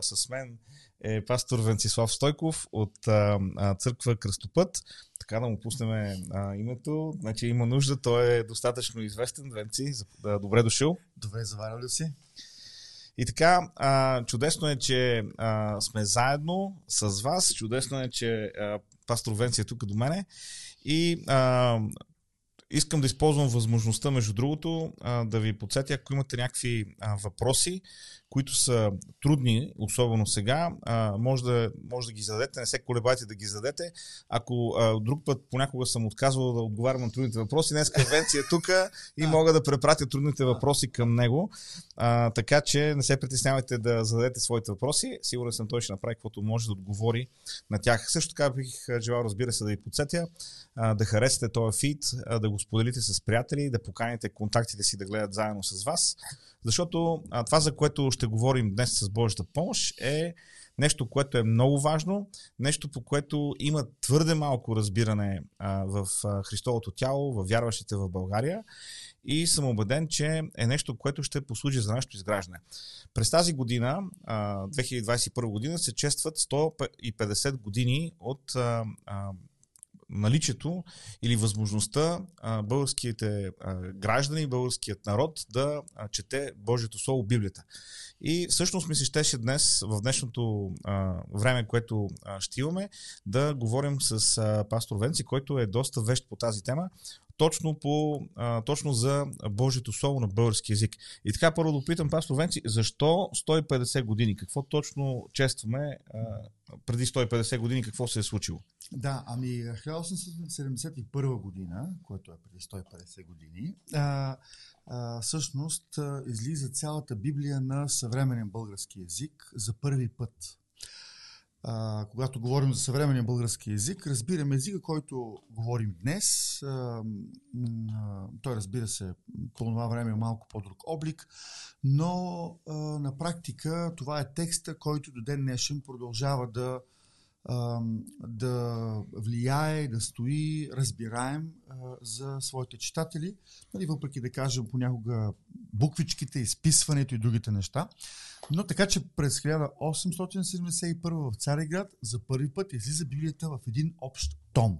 а, с мен е пастор Венцислав Стойков от а, а, църква Кръстопът. Така да му пуснем а, името. Значи има нужда, той е достатъчно известен. Венци, да, добре дошъл. Добре, заварял си? И така, а, чудесно е, че а, сме заедно с вас. Чудесно е, че а, пастор Венци е тук до мене. И а, Искам да използвам възможността, между другото, да ви подсетя, ако имате някакви въпроси, които са трудни, особено сега, може да, може да ги зададете, не се колебайте да ги зададете. Ако друг път понякога съм отказвал да отговарям на трудните въпроси, днес Венци е тук и мога да препратя трудните въпроси към него. А, така че не се притеснявайте да зададете своите въпроси. Сигурен съм, той ще направи каквото може да отговори на тях. Също така бих желал, разбира се, да ви подсетя да харесате този фит, да го споделите с приятели, да поканите контактите си да гледат заедно с вас. Защото а, това, за което ще говорим днес с Божията помощ, е нещо, което е много важно, нещо по което има твърде малко разбиране а, в а, Христовото тяло, в вярващите в България и съм убеден, че е нещо, което ще послужи за нашето изграждане. През тази година, 2021 година, се честват 150 години от наличието или възможността а, българските граждани, българският народ да чете Божието Слово, Библията. И всъщност ми се щеше днес, в днешното а, време, което а, ще имаме, да говорим с а, пастор Венци, който е доста вещ по тази тема, точно, по, а, точно за Божието Слово на български язик. И така първо да опитам пастор Венци, защо 150 години? Какво точно честваме а, преди 150 години? Какво се е случило? Да, ами 1871 година, което е преди 150 години, а, а, всъщност излиза цялата Библия на съвременен български язик за първи път. А, когато говорим за съвременен български язик, разбираме езика, който говорим днес. А, а, той разбира се по това време е малко по-друг облик, но а, на практика това е текста, който до ден днешен продължава да да влияе, да стои разбираем за своите читатели, нали, въпреки да кажем понякога буквичките, изписването и другите неща. Но така, че през 1871 в Цареград за първи път излиза Библията в един общ том.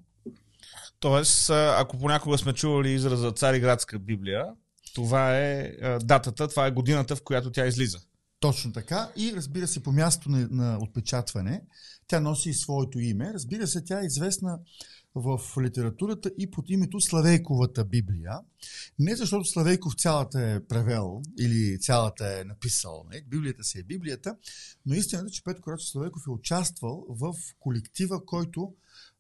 Тоест, ако понякога сме чували израза Цариградска Библия, това е датата, това е годината, в която тя излиза. Точно така. И разбира се, по място на, на отпечатване, тя носи и своето име. Разбира се, тя е известна в литературата и под името Славейковата Библия. Не защото Славейков цялата е превел или цялата е написал. Не? Библията си е Библията, но истината е, че Петко Корачев Славейков е участвал в колектива, който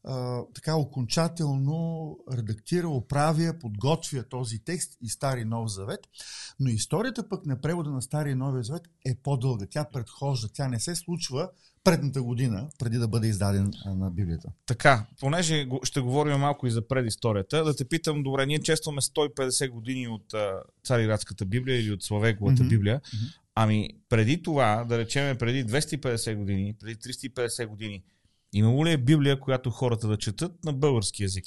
а, така окончателно редактира, оправя, подготвя този текст и Стари Нов Завет. Но историята пък на превода на Стария Новия Завет е по-дълга. Тя предхожда. Тя не се случва предната година, преди да бъде издаден на Библията. Така, понеже ще говорим малко и за предисторията, да те питам, добре, ние честваме 150 години от Цариградската Библия или от Славековата mm-hmm. Библия. Ами, преди това, да речеме преди 250 години, преди 350 години, Имало ли е Библия, която хората да четат на български язик?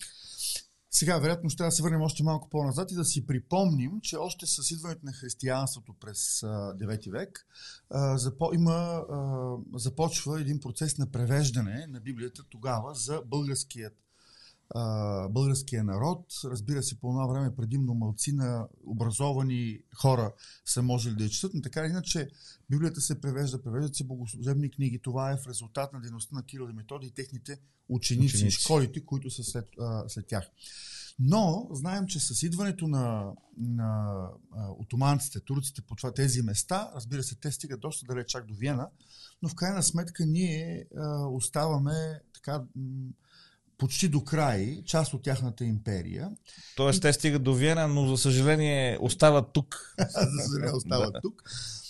Сега, вероятно, ще се върнем още малко по-назад и да си припомним, че още с идването на християнството през 9 век има, започва един процес на превеждане на Библията тогава за българският българския народ. Разбира се, по това време предимно мълци на образовани хора са можели да я четат, но така или иначе Библията се превежда, превеждат се богослужебни книги. Това е в резултат на дейността на Кирил и Методи и техните ученици, ученици. школите, които са след, а, след тях. Но знаем, че с идването на, на а, отоманците, турците по това, тези места, разбира се, те стигат доста далеч чак до Виена, но в крайна сметка ние а, оставаме така почти до край, част от тяхната империя. Тоест, и... те стигат до Виена, но за съжаление остават тук. за съжаление остават тук.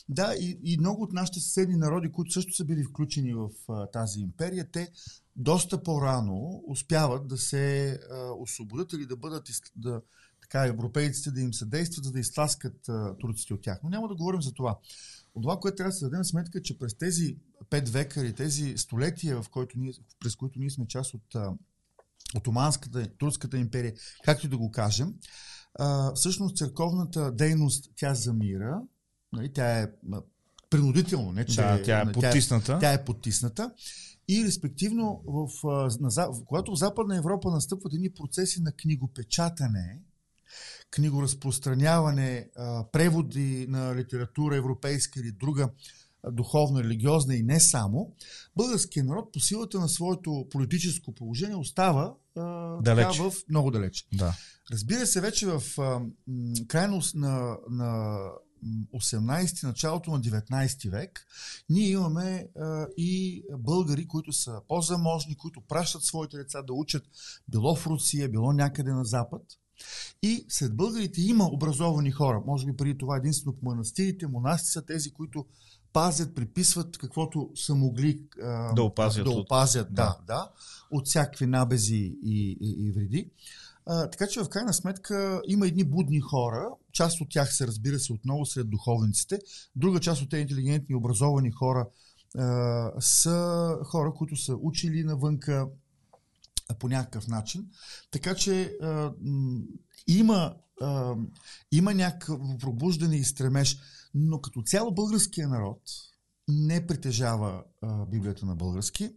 Да, и, и много от нашите съседни народи, които също са били включени в а, тази империя, те доста по-рано успяват да се а, освободят или да бъдат да, така, европейците да им съдействат, за да изтласкат а, турците от тях. Но няма да говорим за това. От това, което трябва да се дадем сметка, че през тези пет века или тези столетия, в който ние, през които ние сме част от а, Отоманската, Турската империя, както и да го кажем, а, всъщност църковната дейност тя замира, нали, тя е принудително, не че Да, тя е потисната. Тя, тя е потисната. И респективно, в, на, когато в Западна Европа настъпват едни процеси на книгопечатане, книгоразпространяване, а, преводи на литература европейска или друга духовна, религиозна и не само, българският народ по силата на своето политическо положение остава а, Далеч. така в много далеч. Да. Разбира се, вече в а, крайност на, на м, 18 началото на 19 век, ние имаме а, и българи, които са по-заможни, които пращат своите деца да учат било в Русия, било някъде на Запад. И сред българите има образовани хора. Може би преди това единствено по манастирите, монасти са тези, които пазят, приписват каквото са могли а, Да опазят да, от- опазят да, да. да, от всякакви набези и, и, и вреди. А, така че в крайна сметка има едни будни хора, част от тях се разбира се отново сред духовниците, друга част от тези интелигентни образовани хора а, са хора, които са учили навънка по някакъв начин. Така че а, м, има, а, има някакво пробуждане и стремеж, но като цяло българския народ не притежава а, Библията на български.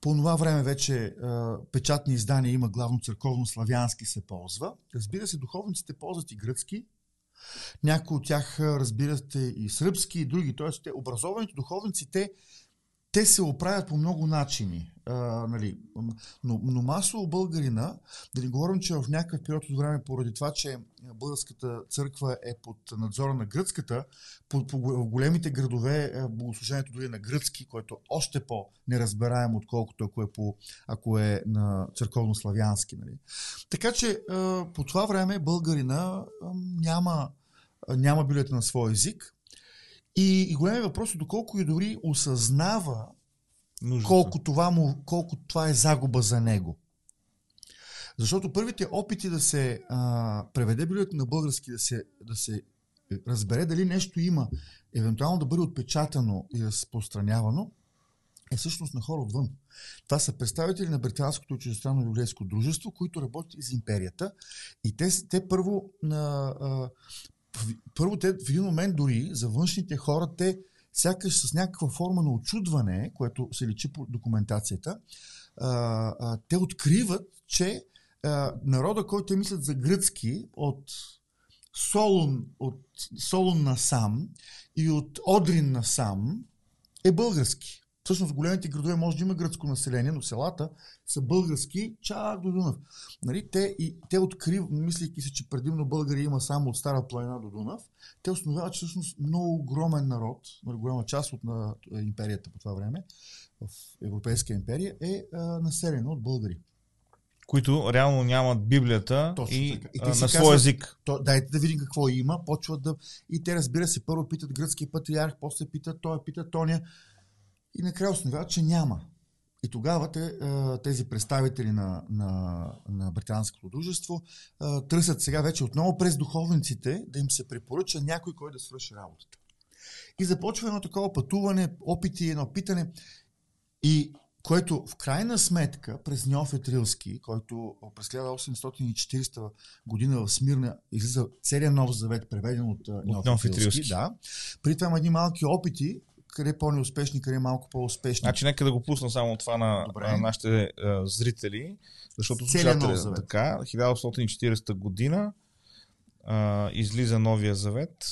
По това време вече а, печатни издания има главно църковно-славянски се ползва. Разбира се, духовниците ползват и гръцки. Някои от тях, разбирате, и сръбски, и други. Тоест, те, образованите духовници, те, те се оправят по много начини. А, нали. но, но масово българина, да не говорим, че в някакъв период от време, поради това, че българската църква е под надзора на гръцката, по, по, в големите градове е, богослужението дори е на гръцки, което е още по-неразбираемо, отколкото ако е, по, ако е на църковно-славянски. Нали. Така че а, по това време българина а, няма, а, няма билета на своя език. И, и големият въпрос е доколко и дори осъзнава Нуждата. колко това, му, колко това е загуба за него. Защото първите опити да се а, преведе билето на български, да се, да се разбере дали нещо има, евентуално да бъде отпечатано и разпространявано, е всъщност на хора отвън. Това са представители на Британското чуждестранно библейско дружество, които работят из империята. И те, те първо, а, а, първо те в един момент дори за външните хора, те сякаш с някаква форма на очудване, което се личи по документацията, а, а, те откриват, че а, народа, който те мислят за гръцки от Солун, от Солун насам и от Одрин насам е български. Всъщност големите градове може да има гръцко население, но селата са български чак до Дунав. Нали, те, и, те откриват, мислейки се, че предимно българи има само от Стара планина до Дунав, те установяват, че всъщност много огромен народ, нали, голяма част от на, е, империята по това време, в Европейска империя, е а, населена от българи. Които реално нямат Библията Точно и, така. И а, на казват- свой език. То, дайте да видим какво има, почват да... И те, разбира се, първо питат гръцкия патриарх, после питат той, питат тоня. И накрая установяват, че няма. И тогава те, тези представители на, на, на британското дружество търсят сега вече отново през духовниците да им се препоръча някой, кой да свърши работата. И започва едно такова пътуване, опити, едно питане. И което в крайна сметка през Неофит Рилски, който през 1840 година в Смирна излиза целият нов завет, преведен от, Рилски. Рилски. Да. При това има едни малки опити, къде по-неуспешни, къде малко по-успешни. Значи нека да го пусна само това на, Добре. на нашите а, зрители, защото Целият слушатели Нов Завет. така, 1840 година а, излиза новия завет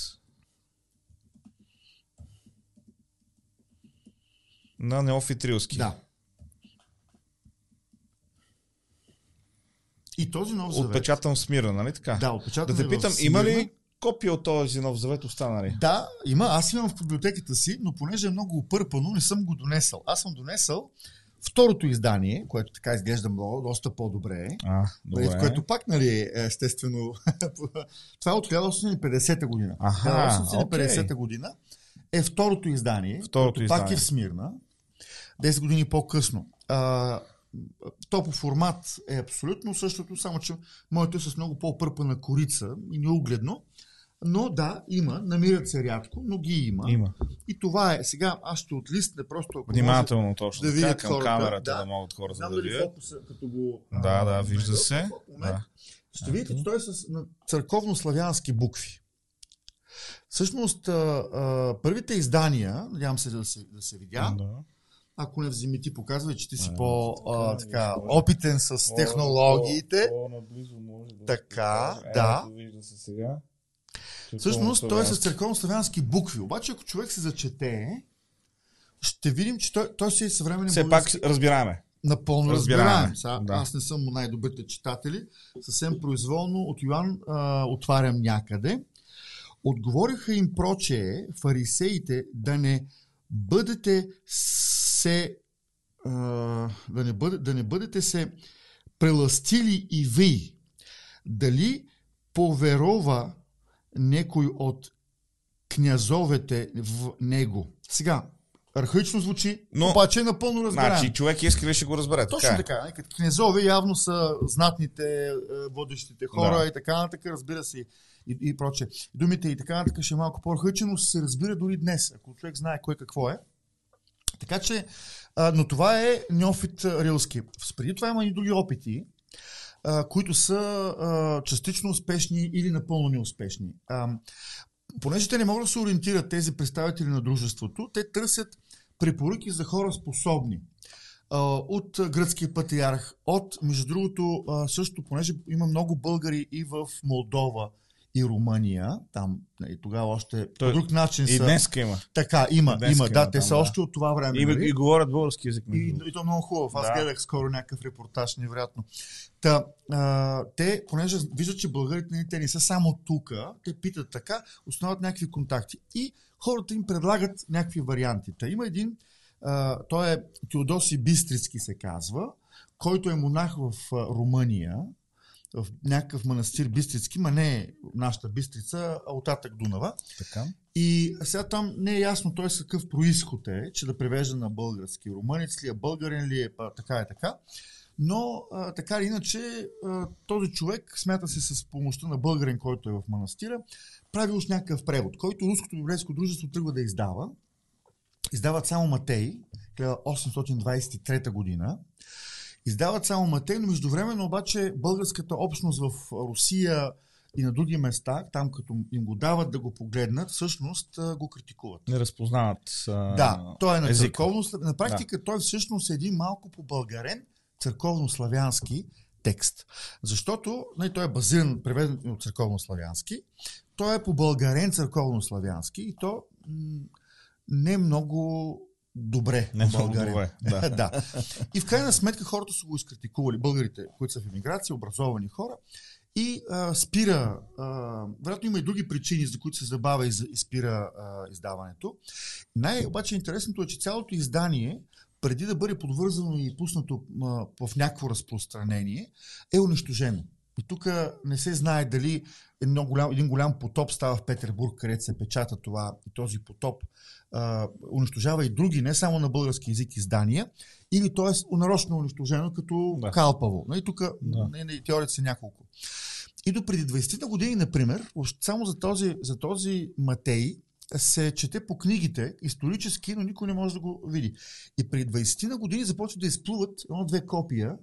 на Неофит Рилски. Да. И този нов завет... Отпечатан в Смира, нали така? Да, отпечатан да е те в питам, има ли копия от този нов завет останали? Да, има. Аз имам в библиотеката си, но понеже е много опърпано, не съм го донесъл. Аз съм донесъл второто издание, което така изглежда много, доста по-добре. А, Добре. добре. Което пак, нали, естествено, това е от 1850 година. Аха, 1850 окей. година е второто издание, Второто което пак издание. е в Смирна, 10 години по-късно. А, то по формат е абсолютно същото, само че моето е с много по-пърпана корица и неугледно. Но да, има, намират се рядко, но ги има. Има. И това е. Сега аз ще отлистне просто ако Внимателно точно да да видят така, към хората, камерата да. да, могат хората Може, знам да дали видят. фокуса, като го... Да, да, вижда се. Момента Да. Ще видите, че той е с църковно-славянски букви. Всъщност, а, а, първите издания, надявам се да се, да се видя, Да. ако не вземи ти показва, че ти си А, по така, а, виж, така, може. опитен с технологиите. наблизо може да Така, да. Вижда се сега. Всъщност той е с църковно-славянски букви. Обаче ако човек се зачете, ще видим, че той, той си е съвременен Все пак български- разбираеме. Напълно Разбираем. разбираем. Сега, Да. Аз не съм най-добрите читатели. Съвсем произволно от Йоан а, отварям някъде. Отговориха им прочее фарисеите да не бъдете се а, да, не бъде, да не бъдете се преластили и ви. Дали поверова некой от князовете в него. Сега, архаично звучи, Но- обаче е напълно разбираемо. Значи човек ли ще го разбере. Точно така. е. така. Като князове явно са знатните, е, водещите хора Да. и така нататък, разбира се, и, и проче. Думите и така нататък ще е малко по-архаично, но се разбира дори днес, ако човек знае кое какво е. Така че, а, но това е неофит рилски. Преди това има и други опити, които са частично успешни или напълно неуспешни. Понеже те не могат да се ориентират тези представители на дружеството, те търсят препоръки за хора способни от гръцкия патриарх, от, между другото, също, понеже има много българи и в Молдова и Румъния, там нали, тогава още Той- по друг начин И са... днес има. Така, има, Днес има, има да, те там, са да. още от това време. И, нали? и говорят български язик. И, и то много хубаво. Аз Да. гледах скоро някакъв репортаж, невероятно. Та, а, те, понеже виждат, че българите нали, те не са само тук, те питат така, основат някакви контакти. И хората им предлагат някакви варианти. Та, има един, а, той е Теодоси Бистрицки се казва, който е монах в Румъния, в някакъв манастир Бистрицки, ма не е нашата Бистрица, а оттатък Дунава. Така. И сега там не е ясно той с какъв происход е, че да превежда на български. Румънец ли е, българин ли е, па, така и така. Но а, така или иначе, а, този човек, смята се с помощта на българин, който е в манастира, прави уж някакъв превод, който Руското библейско дружество тръгва да издава. Издават само Матей, 1823 година. Издават само Матей, но междувременно обаче българската общност в Русия и на други места, там като им го дават да го погледнат, всъщност го критикуват. Не разпознават. А, Да, той е на езика. църковно На практика той всъщност е един малко по-българен църковно-славянски текст. Защото нали, той е базиран, преведен от църковно-славянски, той е по-българен църковно-славянски и то м- не много добре Не много по-българен. добре, да. да. И в крайна сметка хората са го изкритикували, българите, които са в емиграция, образовани хора, и а, спира, а, вероятно има и други причини, за които се забавя и, и спира а, издаването. Най- обаче интересното е, че цялото издание, преди да бъде подвързано и пуснато а, в някакво разпространение, е унищожено. И тук не се знае дали едно голям, един голям потоп става в Петербург, където се печата това и този потоп а, унищожава и други, не само на български язик издания, или то е нарочно унищожено като Да. калпаво. И тук Да. теорията са няколко. И до преди 20 на години, например, само за този, за този Матей се чете по книгите, исторически, но никой не може да го види. И преди 20 на години започват да изплуват едно-две копия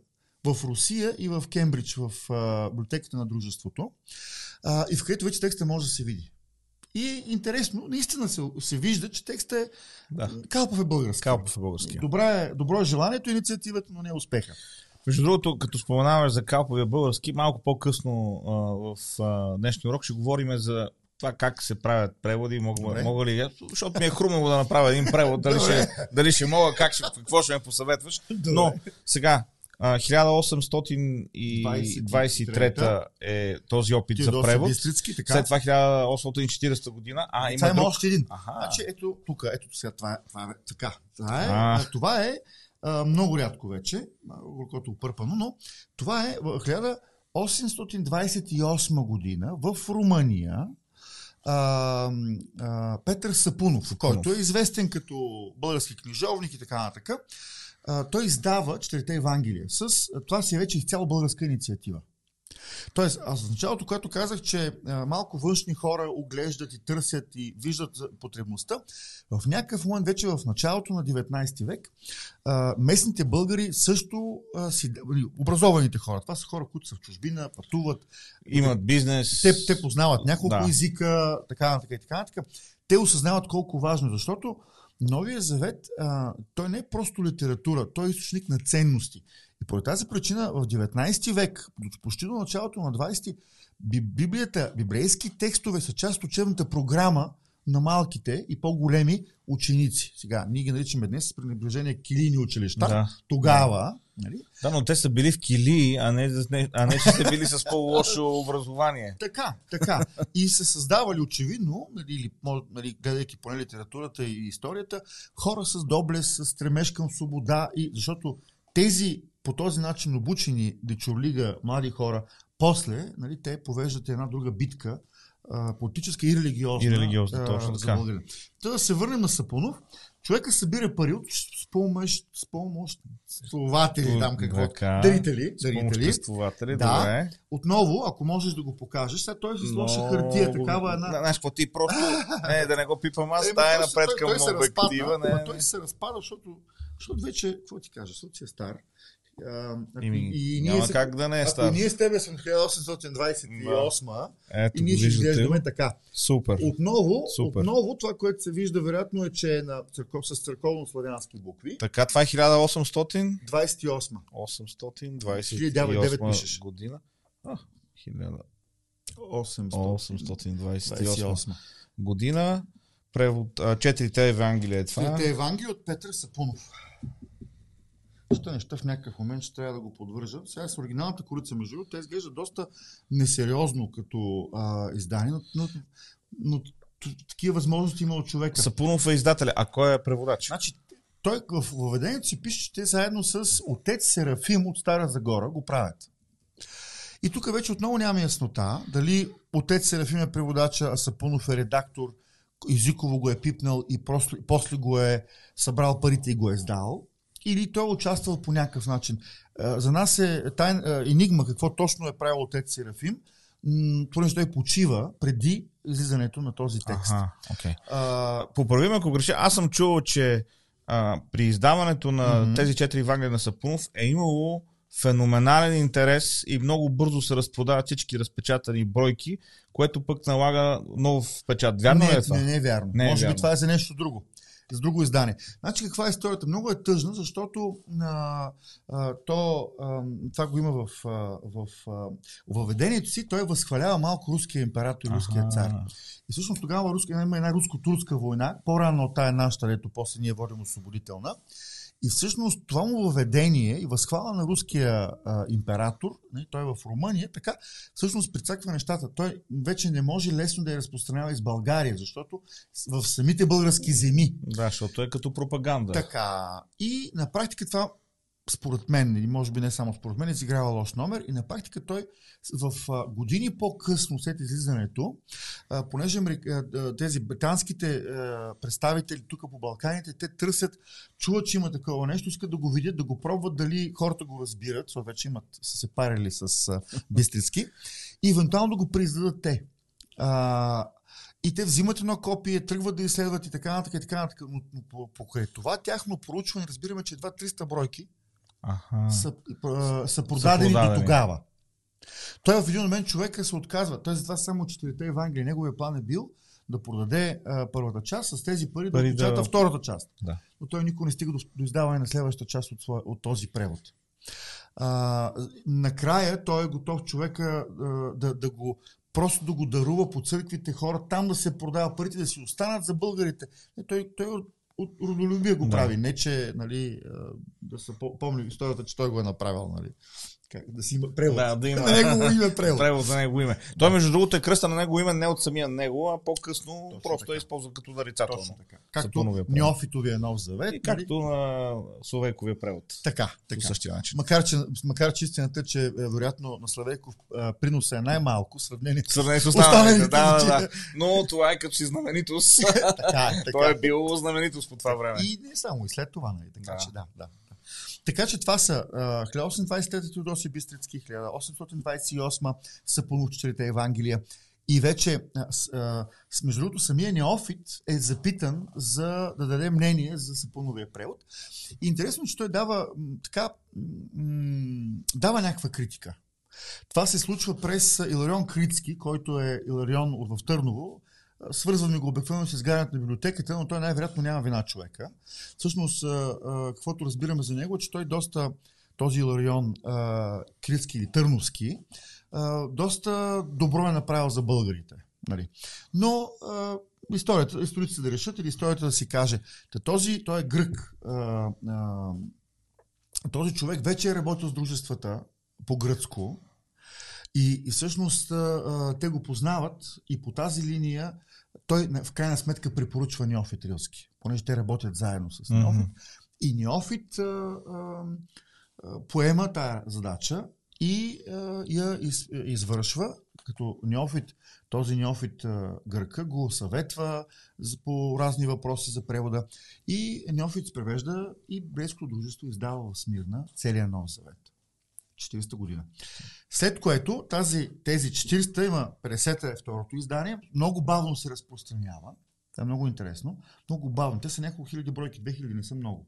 в Русия и в Кембридж, в а, библиотеката на дружеството, а, и в където вече текста може да се види. И интересно, наистина се, се вижда, че текстът е Да. Калпов е български. Калпов е български. Добра е, добро е желанието, инициативата, но не е успеха. Между другото, като споменаваш за калповия български, малко по-късно а, в а, днешния урок ще говорим за това как се правят преводи. Мога, Добре. мога ли? Защото ми е хрумнаво да направя един превод. Дали, ще, дали ще мога, как ще, какво ще ме посъветваш. Но сега, 1823 е този опит за Теодосия превод. Бистрицки, така. След това 1840 година. А, има Сега има още един. Аха. Значи, ето тук, ето сега, това е, това е така. Това е, А. това е а, много рядко вече, горкото опърпано, но това е в 1828 година в Румъния а, а, Петър Сапунов, Сапунов. който е известен като български книжовник и така нататък. А, той издава четирите Евангелия. С, това си е вече изцяло българска инициатива. Тоест, аз в началото, когато казах, че а, малко външни хора оглеждат и търсят и виждат потребността, в някакъв момент, вече в началото на 19 век, а, местните българи също а, си, образованите хора, това са хора, които са в чужбина, пътуват, Имат бизнес. те, те познават няколко Да. езика, така, така и така, така. Те осъзнават колко важно, е, защото Новия завет, а, той не е просто литература, той е източник на ценности. И по тази причина в 19 век, почти до началото на 20 би- Библията, библейски текстове са част от учебната програма на малките и по-големи ученици. Сега, ние ги наричаме днес с пренебрежение килийни училища. Да. Тогава, нали, Да, но те са били в кили, а не, а не че са били с по-лошо образование. Така, така. И са създавали очевидно, нали, нали, гледайки поне литературата и историята, хора с доблест, с стремеж към свобода, и, защото тези по този начин обучени дечурлига млади хора, после нали, те повеждат една друга битка, а, политическа и религиозна. И религиозна, а, точно така. Та да се върнем на Сапунов. Човека събира пари от спомощ, спомощствователи, там какво. Така. Дарители, дарители. Да. добре. Отново, ако можеш да го покажеш, сега той с лоша хартия, такава една... Знаеш какво ти просто... Не, да не го пипам аз, Е, тая напред към обектива. той се разпада, защото, защото вече, какво ти кажа, защото си е стар. А, Ими, и няма се- как да не е Ако ние с тебе сме 1828 Ето, и ние ще изглеждаме така. Супер. Отново, Супер. отново, това, което се вижда, вероятно е, че е на църков, с църковно-славянски букви. Така, това е 1800? 28 828 пишеш. година. А, 800. 1828 година. Превод, четирите Евангелия е това. Трите Евангелие от Петър Сапунов. Ще неща в някакъв момент ще трябва да го подвържа. Сега с оригиналната корица, между другото, те изглежда доста несериозно като а, издание, но, но, но такива възможности има от човека. Сапунов е издателя. А кой е преводач? Значи, той в въведението си пише, че те заедно с отец Серафим от Стара Загора го правят. И тук вече отново няма яснота дали отец Серафим е преводача, а Сапунов е редактор, езиково го е пипнал и просто, после го е събрал парите и го е сдал, или той е участвал по някакъв начин. А, За нас е тайн, а, енигма какво точно е правил отец Серафим, понеже той почива преди излизането на този текст. Аха, окей. А, Поправи ме, ако греша. Аз съм чувал, че а, при издаването на Мгм. тези четири Евангелия на Сапунов е имало феноменален интерес и много бързо се разпродават всички разпечатани бройки, което пък налага нов печат. Вярно не, ли е това? Не, не е вярно. Не е Може вярно. би това е за нещо друго. За друго издание. Значи каква е историята? Много е тъжна, защото а, а, то, а, това го има в, а, в а, въведението си. Той възхвалява малко руския император и руския цар. И всъщност тогава руска, има една руско-турска война, по-рано от тая нашата, дето после ние водим освободителна. И всъщност това му въведение и възхвала на руския а, император, не, той е в Румъния, така всъщност прицаква нещата. Той вече не може лесно да я разпространява из България, защото в самите български земи. Да, защото е като пропаганда. Така. И на практика това, според мен, или може би не само според мен, изиграва лош номер и на практика той в години по-късно след излизането, понеже тези британските представители тук по Балканите, те търсят, чуват, че има такова нещо, искат да го видят, да го пробват, дали хората го разбират, защото вече имат, са се парили с Бистрицки, и евентуално да го признадат те. И те взимат едно копие, тръгват да изследват и така нататък, и така нататък. Но, но по- покрай това тяхно проучване разбираме, че едва 300 бройки Аха. са, а, са продадени до продадени. тогава. Той в един момент човека се отказва. Той затова само четирите Евангелия. Неговия план е бил да продаде а, първата част, с тези пари да Пари отпечата да- втората част. Да. Но той никой не стига до, до издаване на следващата част от, своя, от този превод. А, накрая той е готов човека а, да, да го просто да го дарува по църквите хора, там да се продава парите, да си останат за българите. Не, той, той от, родолюбие го Да. прави, не че нали, да се по- помни историята, че той го е направил. Нали. Как, да си има превод. Да, да има. На негово име превод. Превод за него име. Той, между другото, е кръста на него име не от самия него, а по-късно Точно просто така. е използван като нарицателно. Точно така. Както. Неофитовия нов завет. И нали? както на Словейковия превод. Така, По така. същия начин. Макар че, макар че истината е, че е, вероятно на Славейков а, приноса е най-малко сравнение с Останалите останалите. Да, да, да. Но това е като си знаменитост. така, е, така. Той е бил знаменитост по това време. И не само, и след това, нали? Така Да. че да, да. Така че това са а, 1823 Теодосия Бистрицки, 1828 са по четирите Евангелия. И вече, с, между другото, самия неофит е запитан за да даде мнение за Сапуновия превод. И интересно, че той дава така, м, дава някаква критика. Това се случва през Иларион Критски, който е Иларион в Търново. Свързваме го обикновено с изгарянето на библиотеката, но той най-вероятно няма вина човека. Всъщност, каквото разбираме за него, че той доста, този Иларион а, Критски или Търновски, доста добро е направил за българите. Нали. Но историята, историците да решат или историята да си каже. Та този, той е грък. Този човек вече е работил с дружествата по гръцко и, и всъщност те го познават и по тази линия той в крайна сметка препоръчва Неофит Рилски, понеже те работят заедно с Неофит. Мгм. И Неофит а, а, а, поема тая задача и а, я из, извършва, като Неофит, този Неофит а, гърка го съветва за, по разни въпроси за превода и Неофит се превежда и Брестското дружество издава в Смирна целия нов завет. 40-та година. След което тази, тези 40-та има 50-та е второто издание, много бавно се разпространява. Това е много интересно. Много бавно. Те са няколко хиляди бройки, 2000 не са много.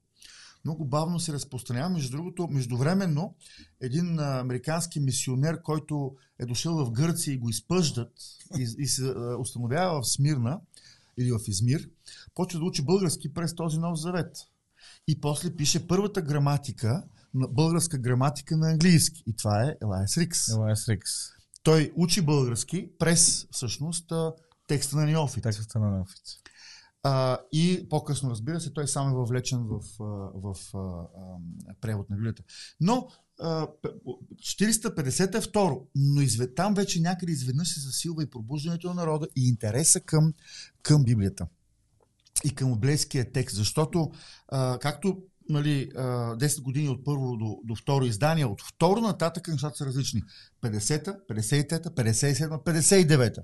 Много бавно се разпространява. Между другото, междувременно, един американски мисионер, който е дошъл в Гърция и го изпъждат и, и се установява в Смирна или в Измир, почва да учи български през този нов завет. И после пише първата граматика, на българска граматика на английски. И това е Елайс Рикс. Елайс Рикс. Той учи български през, всъщност, текста на Неофит. Текста на Неофит. А, и по-късно, разбира се, той сам е въвлечен в, в а, а, превод на Библията. Но а, п- 450 е второ, но извед, там вече някъде изведнъж се засилва и пробуждането на народа и интереса към, към Библията и към библейския текст, защото а, както нали, а, 10 години от първо до, до второ издание, от второ нататък нещата са различни. 50-та, 53-та, 57-та, 59-та.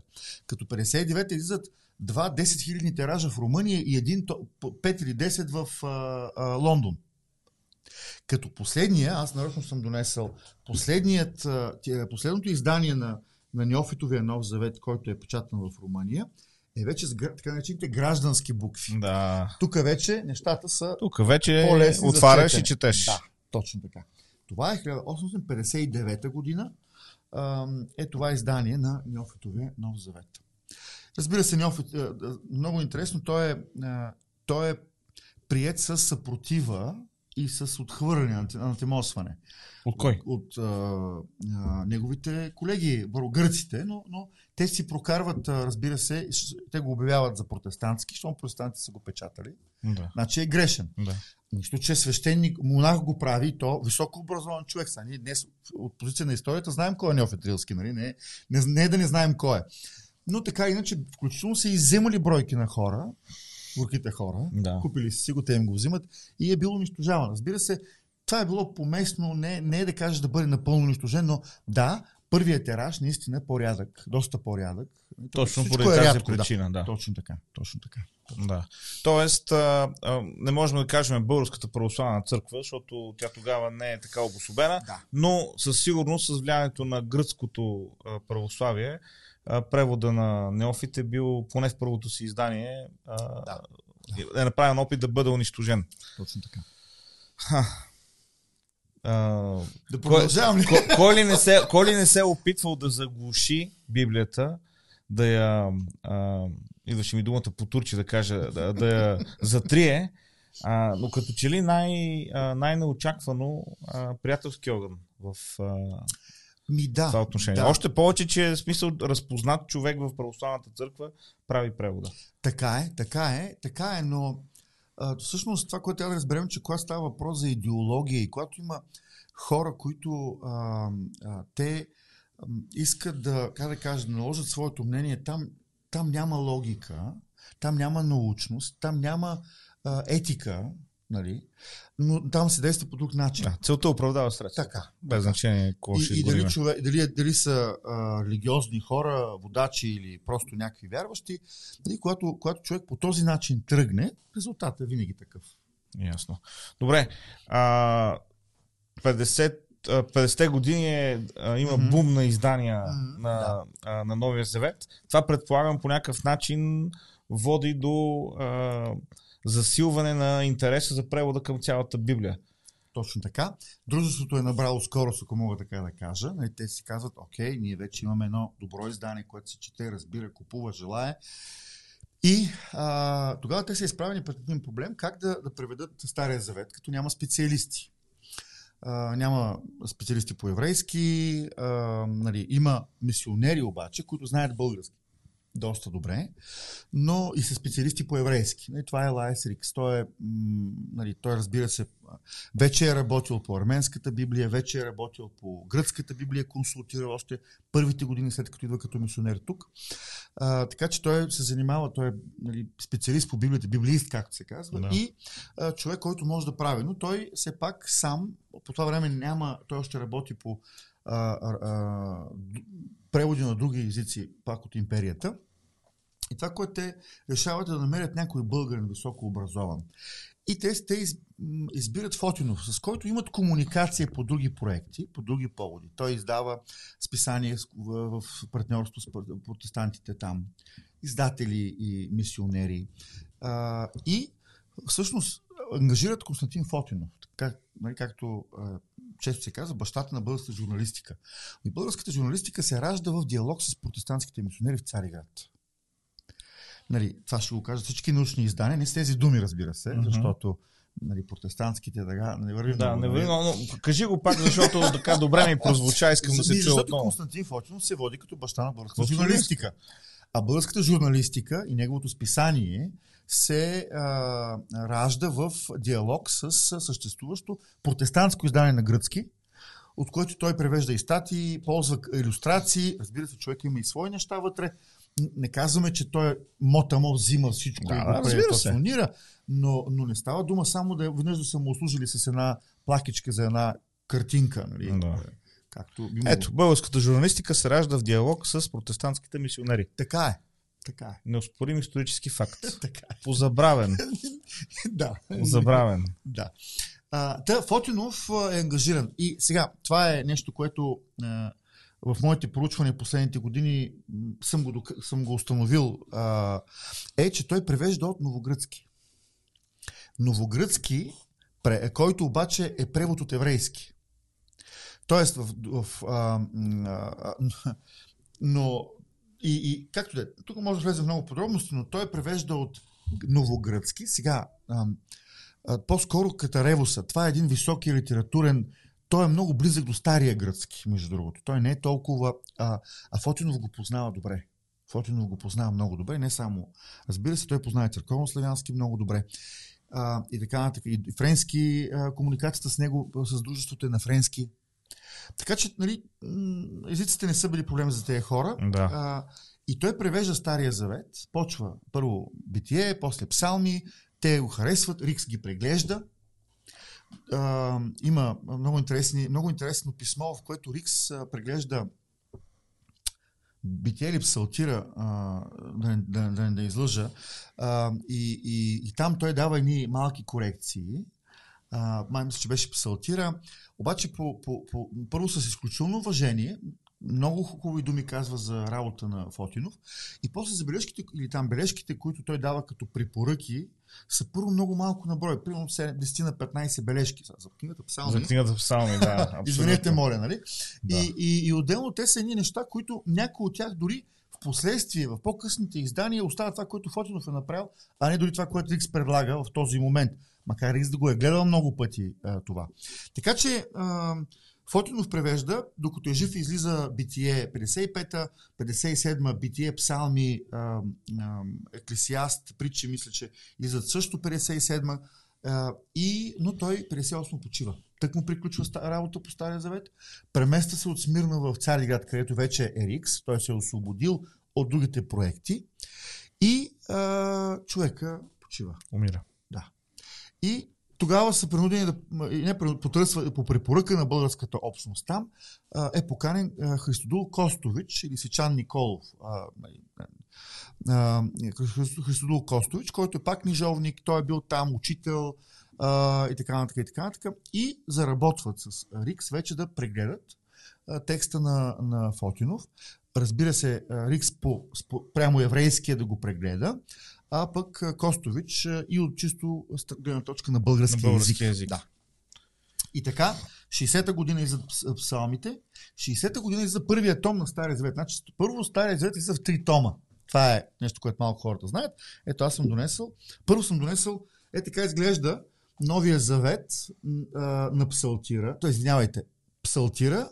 Като 59-та излизат два 10 хилядни тиража в Румъния и един 5 или 10 в а, а, Лондон. Като последния, аз нарочно съм донесъл, последният, последното издание на, на Неофитовия нов завет, който е печатан в Румъния, е вече с така наречените граждански букви. Да. Тук вече нещата са Тук вече по-лесни отваряш и четеш. Да, точно така. Това е 1859 година. Е това издание на Неофитовия Нов Завет. Разбира се, Неофит, а, а, много интересно, той е, той е прият с съпротива и с отхвърляне, анти- антимосване. От кой? От а, а, неговите колеги, гърците, но, но те си прокарват, разбира се, те го обявяват за протестантски, защото протестантите са го печатали. Да. Значи е грешен. да. Нищо, че свещеник, монах го прави, то високо образован човек. Са. Ние днес от позиция на историята знаем кой е Неофит Рилски, нали? Не, не, не е да не знаем кой е. Но така иначе, включително са изземали бройки на хора, горките хора, Да. купили си го, те им го взимат и е било унищожавано. Разбира се, това е било поместно, не, не е да кажеш да бъде напълно унищожен, но да, първият тираж наистина е по-рядък, доста по-рядък. Точно поради е тази рядко, причина, да. Да. Точно така, точно така. Да. Тоест, а, а, не можем да кажем Българската православна църква, защото тя тогава не е така обособена, Да. но със сигурност с влиянието на гръцкото а, православие, а, превода на Неофит е бил, поне в първото си издание, а, Да. е направен опит да бъде унищожен. Точно така. А, Да продължавам ли? кой, кой, ли не се, кой ли не се е опитвал да заглуши Библията, да я, а, идваше ми думата по турчи да кажа, да, да я затрие, а, но като че ли най, а, най-неочаквано а, приятелски огън в а, Ми да. това отношение. да. Още повече, че е смисъл разпознат човек в православната църква прави превода. Така е, така е, така е, но всъщност това, което трябва да разберем, че когато става въпрос за идеология и когато има хора, които а, а, те искат да, как да кажа, да наложат своето мнение, там, там няма логика, там няма научност, там няма а, етика, нали? но там се действа по друг начин. Да, целта оправдава средства. Така. Без значение какво ще И, дали, човек, дали, дали са а, религиозни хора, водачи или просто някакви вярващи, нали, когато, когато човек по този начин тръгне, резултатът е винаги такъв. Ясно. Добре. А, 50 50-те години е, има mm-hmm. бум на издания mm-hmm. на, да. а, на Новия Завет. Това предполагам по някакъв начин води до а, засилване на интереса за превода към цялата Библия. Точно така. Дружеството е набрало скорост, ако мога така да кажа. Нали, те си казват, окей, ние вече имаме едно добро издание, което се чете, разбира, купува, желая. И а, тогава те са изправени пред един проблем, как да, да преведат Стария завет, като няма специалисти. А, няма специалисти по еврейски, а, нали, има мисионери обаче, които знаят български доста добре, но и са специалисти по еврейски. Нали, това е Лайс Рикс. Той, е, нали, той разбира се, вече е работил по арменската Библия, вече е работил по гръцката Библия, консултирал още първите години след като идва като мисионер тук. А, така че той се занимава, той е нали, специалист по Библията, библиист, както се казва, да. и а, човек, който може да прави. Но той все пак сам, по това време няма, той още работи по а, а, преводи на други езици, пак от империята. И това, което те решават е да намерят някой българин високо образован. И те, те из, избират Фотинов, с който имат комуникация по други проекти, по други поводи. Той издава списание в, в партньорство с протестантите там, издатели и мисионери. А, и всъщност ангажират Константин Фотинов, как, нали, както а, често се казва, бащата на българската журналистика. И българската журналистика се ражда в диалог с протестантските мисионери в Цариград. Нали, това ще го кажат всички научни издания, не с тези думи, разбира се, mm-hmm. защото нали, протестантските така не върви да, много. Не върви, но, но, кажи го пак, защото така добре ми прозвуча, искам да се чуя Защото отново. Константин Фочинов се води като баща на българската журналистика. А българската журналистика и неговото списание се а, ражда в диалог с съществуващо протестантско издание на гръцки, от което той превежда и статии, ползва иллюстрации. Разбира се, човек има и свои неща вътре. Не казваме, че той мотамо взима всичко да, и го преетосонира, но, но не става дума само да веднъж да са му служили с една плакичка за една картинка. Нали? Да. Както би Ето, българската журналистика се ражда в диалог с протестантските мисионери. Така е. Така е. Неоспорим исторически факт. така е. Позабравен. да. Позабравен. да. А, та, Фотинов е ангажиран. И сега, това е нещо, което а, в моите проучвания последните години съм го, съм го установил, а, е, че той превежда от новогръцки. Новогръцки, който обаче е превод от еврейски. Тоест, в, в, а, а, но и, и както да е, тук може да влезе в много подробности, но той превежда от новогръцки. Сега, а, а, по-скоро Катаревоса. Това е един високи литературен той е много близък до стария гръцки, между другото. Той не е толкова... А, а Фотинов го познава добре. Фотинов го познава много добре, не само... Разбира се, той познава църковно-славянски много добре. А, и така нататък. И френски, а, комуникацията с него, с дружеството е на френски. Така че, нали, езиците не са били проблем за тези хора. Да. А, и той превежда Стария Завет, почва първо битие, после псалми, те го харесват, Рикс ги преглежда, а, има много, интересни, много интересно писмо, в което Рикс а, преглежда битие или псалтира, а, да, да, да, да излъжа, а, и, и, и там той дава едни малки корекции. А, май мисля, че беше псалтира. Обаче по, по, по, първо с изключително уважение, много хубави думи казва за работа на Фотинов. И после забележките или там бележките, които той дава като препоръки, са първо много малко на брой. Примерно 10 на 15 бележки. За книгата Псалми. За книгата Псалми, да. Извинете, моля, нали? Да. И, и, и отделно те са едни неща, които някои от тях дори в последствие, в по-късните издания остават това, което Фотинов е направил, а не дори това, което Рикс предлага в този момент. Макар Рикс да го е гледал много пъти а, това. Така че а, Фотинов превежда, докато е жив излиза Битие 55-та, 57-та Битие, Псалми, Еклесиаст, притчи, мисля, че излизат също 57-та, и, но той 58 почива. Тък му приключва работа по Стария завет, премества се от Смирна в Цариград, където вече е Рикс, той се е освободил от другите проекти и а, човека почива. Умира. Да. И тогава са принудени да, не потърсва, по препоръка на българската общност там, е поканен Христодул Костович или Сичан Николов. Нали, Христодул Костович, който е пак книжовник, той е бил там учител, и така нататък и така нататък. И заработват с Рикс вече да прегледат текста на, на Фотинов. Разбира се, Рикс по, по, прямо еврейския да го прегледа, а пък Костович и от чисто гледна точка на български, На български език. език. Да. И така, 60-та година излизат пс- псалмите, 60-та година излиза първия том на Стария Завет. Значи, първо Стария Завет излиза в три тома. Това е нещо, което малко хората знаят. Ето, аз съм донесъл. Първо съм донесъл, е така изглежда новия завет а, на Псалтира. Той, извинявайте, Псалтира,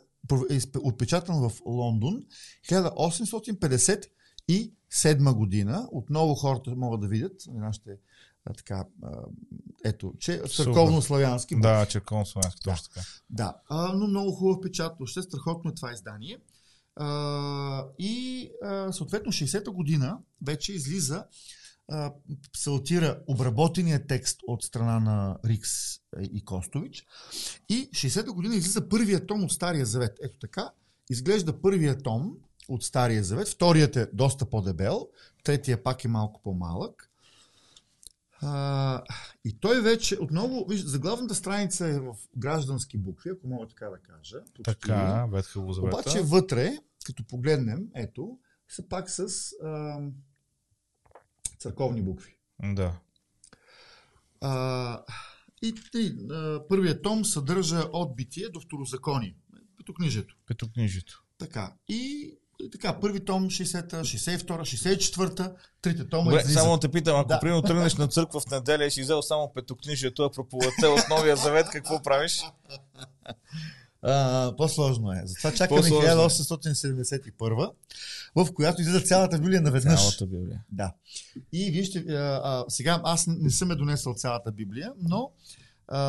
е отпечатан в Лондон, 1857 година. Отново хората могат да видят, нашите така, ето, че църковно-славянски. Да, черковно славянски, точно така. Да, а, но много хубав печат. Въобще страхотно е това издание. А, и а, съответно 60-та година вече излиза псалтира обработения текст от страна на Рикс и Костович. И 60-та година излиза първия том от Стария Завет. Ето така изглежда първия том от Стария Завет. Вторият е доста по-дебел, третия пак е малко по-малък. А, и той вече, отново, виж, заглавната страница е в граждански букви, ако мога така да кажа. почти. Така, Ветха Лозавета. Обаче вътре, като погледнем, ето, са пак с а, църковни букви. Да. А, и, и а, първият том съдържа от битие до второзаконие. Петокнижието. Петокнижието. Така. И, и така, първи том 60-та, 62-та, 64-та, трите тома Добре, излизат. само те питам, ако Да. примерно тръгнеш на църква в неделя и си взел само петокнижието, а проповедта от Новия Завет, какво правиш? А, по-сложно е. Затова чакаме По-сложно е. 1871, в която излиза цялата Библия наведнъж. Цялата Библия. Да. И вижте, а, а, сега аз не съм е донесъл цялата Библия, но а,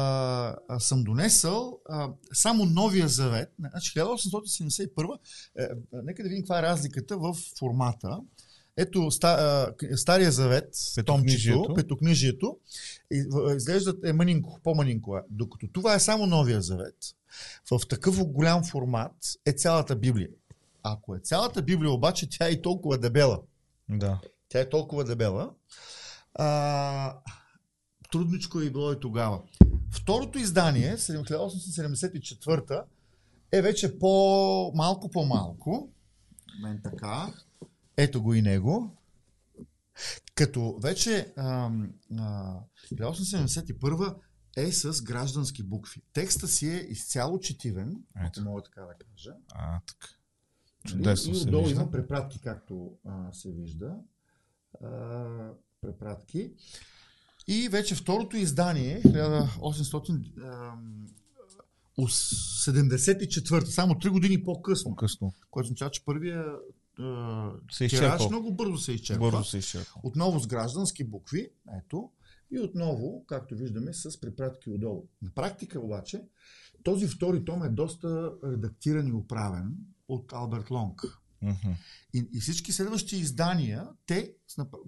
а, съм донесъл а, само Новия завет. Значи 1871, е, нека да видим каква е разликата в формата. Ето ста, а, Стария завет, Петокнижието. томчето, петокнижието, и- в- изглеждат е манинко, по-манинко. е. Докато това е само Новия завет, в такъв голям формат е цялата Библия. Ако е цялата Библия, обаче тя е и толкова дебела. Да. Тя е толкова дебела. А, трудничко е било и тогава. Второто издание, 1874 е вече по малко по-малко. Мен така. Ето го и него. Като вече ам, а, 1871 е с граждански букви. Текста си е изцяло четивен, Ето. ако мога така да кажа. А, така. Чудесно и се отдолу вижда. има препратки, както а, се вижда. А, препратки. И вече второто издание, 1874, само 3 години по-късно, Късно. което означава, че първия Се тираж изчерпал. много бързо се изчерпва. Бързо се изчерпва. Отново с граждански букви, ето, и отново, както виждаме, с препратки отдолу. На практика обаче, този втори том е доста редактиран и оправен от Алберт Лонг. Мгм. И, и всички следващи издания, те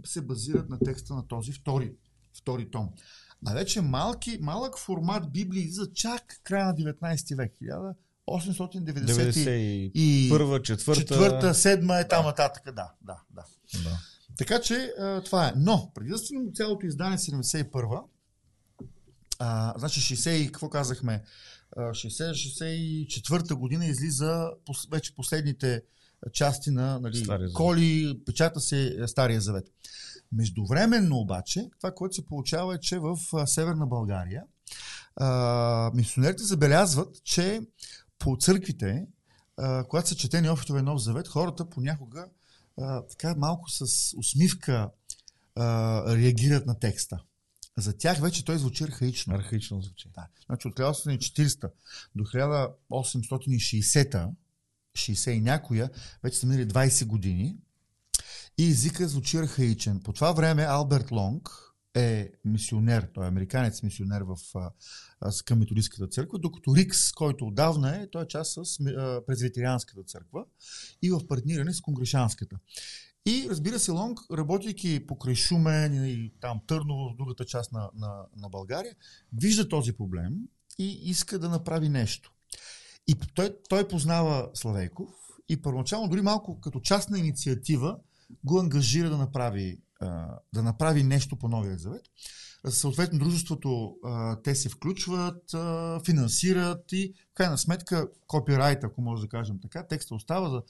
се базират на текста на този втори, втори том. А вече малки, малък формат Библии за чак края на 19 век, 1890 и 91, четвърта. четвърта, седма е там нататък. Да, да, да. Да. Така че това е. Но, преди да стигнем цялото издание 71-а, а, значи 60 и какво казахме? А, 60-64-та година излиза пос, вече последните части на нали, коли, печата се е, Стария завет. Междувременно обаче, това, което се получава е, че в Северна България а, мисионерите забелязват, че по църквите, а, когато са четени общове Нов Завет, хората понякога а, така малко с усмивка а, реагират на текста. За тях вече той звучи архаично. Архаично звучи. Да. Значи от 1840 до 1860, 60 и някоя, вече са минали 20 години и езика звучи архаичен. По това време Алберт Лонг е мисионер, той е американец мисионер в, а, към методистската църква, докато Рикс, който отдавна е, той е част с презвитерианската църква и в партниране с конгрешанската. И разбира се, Лонг, работейки покрай Шумен и там Търново, в другата част на, на, на България, вижда този проблем и иска да направи нещо. И той, той познава Славейков и първоначално, дори малко като частна инициатива, го ангажира да направи да направи нещо по Новия завет. Съответно, дружеството, те се включват, финансират и в крайна сметка копирайт, ако може да кажем така, текста остава за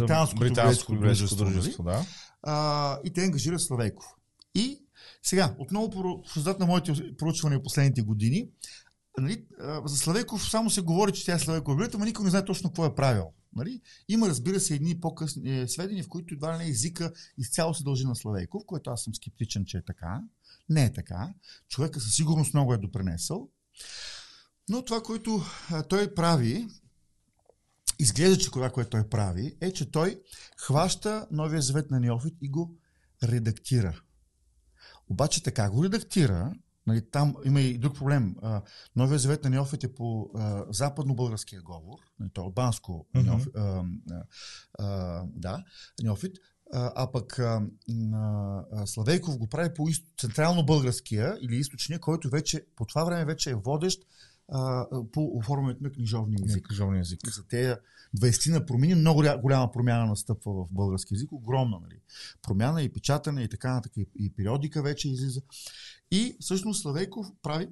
британското, британско дружество, дружество, нали? да. а, и те ангажират Славейков. И сега, отново по в резултат на моите проучвания последните години, нали, за Славейков само се говори, че тя е Славейков библията, но никой не знае точно какво е правил. Нали? Има, разбира се, едни по-късни е, сведения, в които едва не езика изцяло се дължи на Славейков, което аз съм скептичен, че е така. Не е така. Човека със сигурност много е допренесъл. Но това, което той прави, изглежда, че това, което той прави, е, че той хваща Новия завет на Неофит и го редактира. Обаче така го редактира, нали, там има и друг проблем. А, Новия завет на е по а, западно-българския говор, нали, то е албанско Мгм. Неофит, а, а, да, Неофит, а, а пък а, а, Славейков го прави по ист... централно-българския или източния, който вече по това време вече е водещ а, по оформянето на книжовния език Книжовния език. за тези 20 на промени, много голяма промяна настъпва в български язик, огромна, нали? Промяна и печатане и така нататък, и, и периодика вече излиза. И всъщност Славейков прави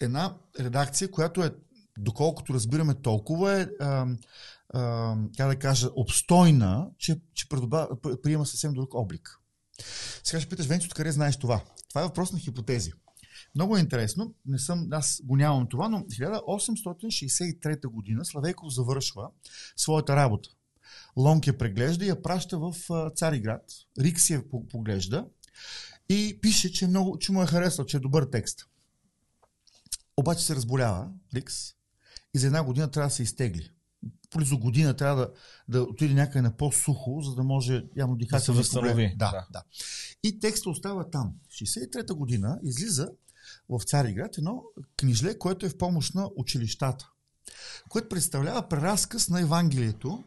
една редакция, която е, доколкото разбираме, толкова е, а, а, как да кажа, обстойна, че, че приема съвсем друг облик. Сега ще питаш, Венци, откъде знаеш това? Това е въпрос на хипотези. Много е интересно. Не съм, аз го нямам това, но 1863 година Славейков завършва своята работа. Лонг я преглежда и я праща в Цариград. Рикс я по- поглежда и пише, че, е много, че му е харесал, че е добър текст. Обаче се разболява Рикс и за една година трябва да се изтегли. Близо година трябва да, да отиде някъде на по-сухо, за да може явно дихателни възстанови, проблеми. Да, да. да. И текстът остава там. В 63-та година излиза в Цариград едно книжле, което е в помощ на училищата, което представлява преразказ на Евангелието,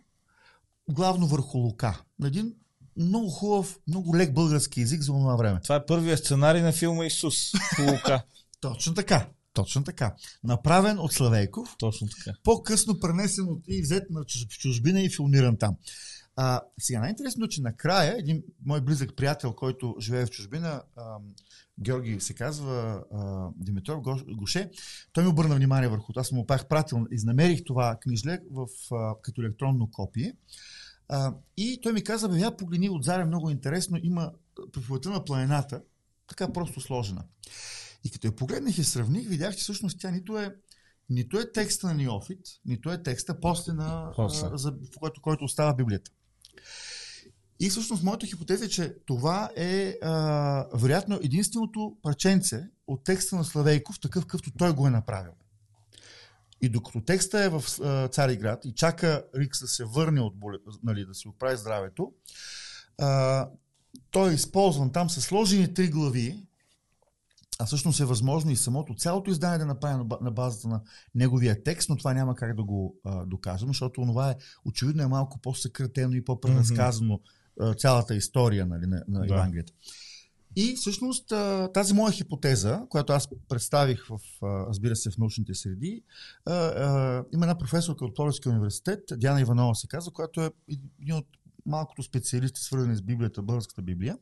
главно върху Лука. На един много хубав, много лек български език за това време. Това е първият сценарий на филма Исус Лука. Точно така. Точно така. Направен от Славейков, Точно така. по-късно пренесен от и взет на чужбина и филмиран там. А, сега най-интересно че накрая един мой близък приятел, който живее в чужбина, а, Георги се казва, а, Димитров Гош- Гоше, той ми обърна внимание върху това. Аз му пах пратил, изнамерих това книжле в, а, като електронно копие. А, и той ми каза, бе, я погледни отзаре, много интересно, има проповедта на планината, така просто сложена. И като я погледнах и сравних, видях, че всъщност тя нито е нито е текста на Неофит, нито е текста после на, После. за, който, който остава в Библията. И всъщност моята хипотеза е, че това е а, вероятно единственото парченце от текста на Славейков, такъв какъвто той го е направил. И докато текста е в а, Цариград и чака Рикс да се върне от боле, нали, да си оправи здравето, а, той е използван там с сложени три глави, а всъщност е възможно и самото цялото издание да направи на ба- на базата на неговия текст, но това няма как да го а, докажем, защото това е очевидно е малко по-съкратено и по-преразказано а, цялата история нали, на, на Да. Евангелието. И всъщност тази моя хипотеза, която аз представих в, разбира се, в научните среди, има една професорка от Пловдивския университет, Диана Иванова се казва, която е един от малкото специалисти, свързани с Библията, българската Библия.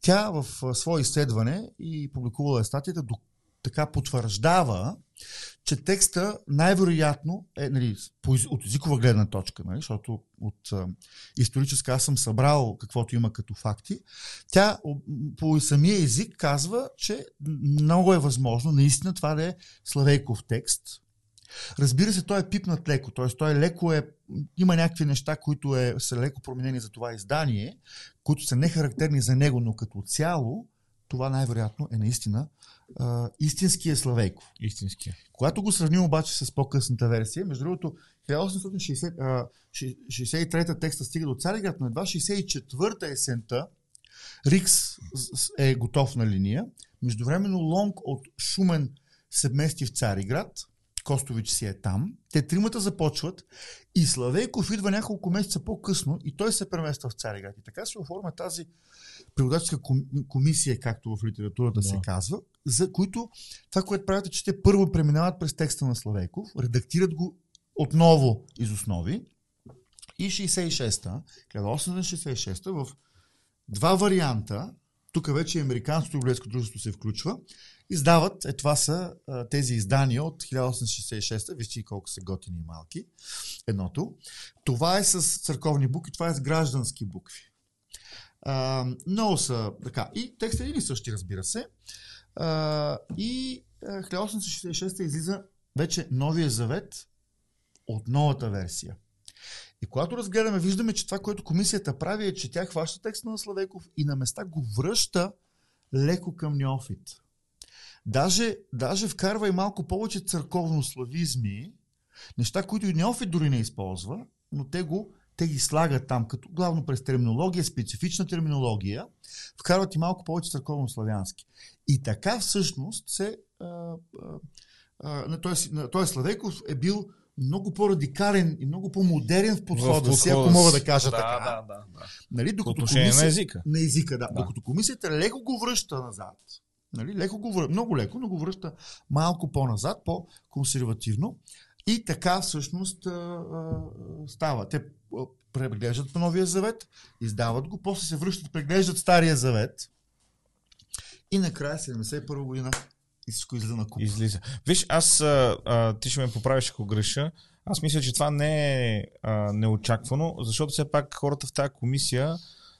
Тя в свое изследване и публикувала е статията, така потвърждава, че текста най-вероятно е, нали, от езикова гледна точка, нали, защото от а, историческа аз съм събрал каквото има като факти, тя по самия език казва, че много е възможно наистина това да е Славейков текст. Разбира се, той е пипнат леко, т.е. той леко е, има някакви неща, които е, са леко променени за това издание, които са не характерни за него, но като цяло, това най-вероятно е наистина а, истинския Славейков. Истинския. Когато го сравним обаче с по-късната версия, между другото, 1860, а, ши- 63-та текста стига до Цариград, но едва 64-та есента Рикс е готов на линия. Междувременно Лонг от Шумен се мести в Цариград, Костович си е там. Те тримата започват и Славейков идва няколко месеца по-късно и той се премества в Цариград. И така се оформя тази преводаческа ком- комисия, както в литературата Да. се казва, за които това, което правят е, че те първо преминават през текста на Славейков, редактират го отново из основи и 66-та, 1866-та в два варианта тук вече Американското библейско дружество се включва, издават, е това са тези издания от 1866, вижте колко са готини и малки, едното. Това е с църковни букви, това е с граждански букви. А, много са така. И текстът е един и същи, разбира се. А, и 1866 излиза вече новия завет от новата версия. И когато разгледаме, виждаме, че това, което комисията прави е, че тя хваща текста на Славейков и на места го връща леко към неофит. Даже, даже вкарва и малко повече църковно-славизми, неща, които и неофит дори не използва, но те, го, те ги слагат там, като главно през терминология, специфична терминология, вкарват и малко повече църковно-славянски. И така всъщност се... А, а, а, т.е. Славейков е бил много по-радикален и много по-модерен в подхода, си, ако мога да кажа да, така. Да, да, да. Нали, докато комисия, на езика. На езика, да. да. Докато комисията леко го връща назад. Нали, леко го връща, много леко, но го връща малко по-назад, по-консервативно. И така всъщност а, а, става. Те преглеждат новия завет, издават го, после се връщат, преглеждат стария завет и накрая 71 година всичко излиза на куп. Излиза. Виж, аз, а, а, ти ще ме поправиш ако греша, аз мисля, че това не е а, неочаквано, защото все пак хората в тази комисия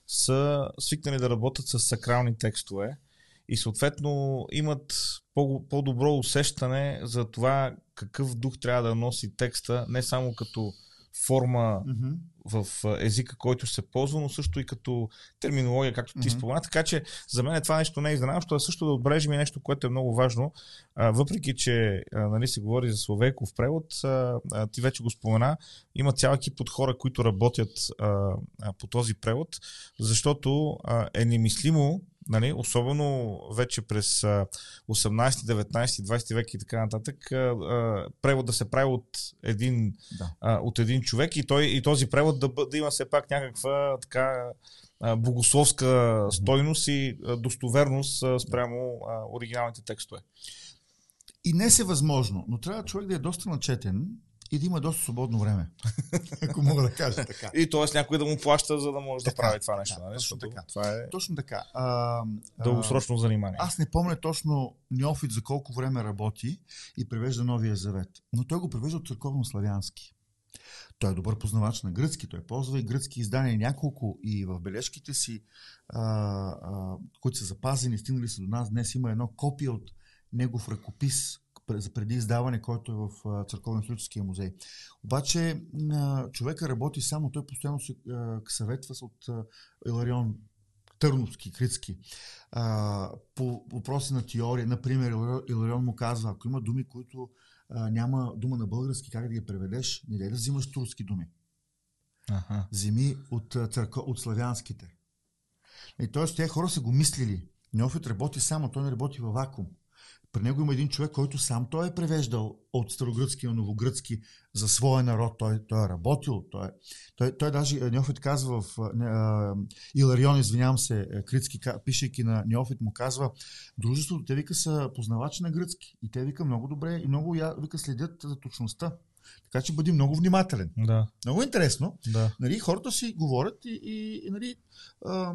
са свикнали да работят с сакрални текстове и съответно имат по- по-добро усещане за това какъв дух трябва да носи текста, не само като форма mm-hmm. в езика, който се ползва, но също и като терминология, както ти mm-hmm. спомена. Така че за мен това нещо не е изненадващо, а също да отбележим и нещо, което е много важно. А, въпреки, че а, нали, се говори за словейков превод, а, а, ти вече го спомена, има цял екип от хора, които работят а, а, по този превод, защото а, е немислимо нали, особено вече през 18, 19, 20 век и така нататък, превод да се прави от един, да. от един човек и, той, и този превод да, да има все пак някаква така богословска стойност и достоверност спрямо оригиналните текстове. И не е възможно, но трябва човек да е доста начетен, и да има доста свободно време. Ако мога да кажа така. И т.е. някой да му плаща, за да може така, да прави това нещо. Да, нали? точно, така. Това е точно така. А, дългосрочно занимание. Аз не помня точно Неофит за колко време работи и превежда Новия Завет. Но той го превежда от църковно-славянски. Той е добър познавач на гръцки, той ползва и гръцки издания няколко и в бележките си, а, а, които са запазени, стигнали се до нас, днес има едно копие от негов ръкопис, за преди издаване, който е в Църковно-историческия музей. Обаче човека работи само, той постоянно се съветва от Иларион Търновски, Критски. По въпроси на теория, например, Иларион му казва, ако има думи, които няма дума на български, как да ги преведеш, не дай да взимаш турски думи. Ага. Зими от, църква, от славянските. И т.е. тези хора са го мислили. Неофит работи само, той не работи във вакуум. При него има един човек, който сам той е превеждал от старогръцки на новогръцки за своя народ. Той, той е работил. Той, той, той даже Неофит казва в Иларион, извинявам се, Критски, пишейки на Неофит, му казва, дружеството, те вика са познавачи на гръцки. И те вика много добре и много вика следят за точността. Така че бъди много внимателен. Да. Много интересно. Да. Нали, хората си говорят и, и, и нали, а,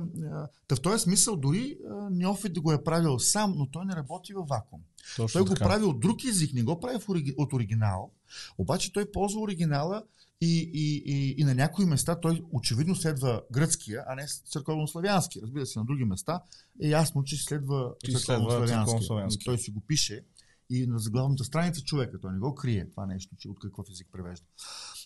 а, в този смисъл дори Неофит да го е правил сам, но той не работи във вакуум. Точно той така. го прави от друг език, не го прави от оригинал, обаче той ползва оригинала и, и, и, и на някои места той очевидно следва гръцкия, а не църковно-славянски. Разбира се, на други места е ясно, че следва църковно-славянски. Той си го пише и на заглавната страница човека. Той не го крие това нещо, че от какъв език превежда.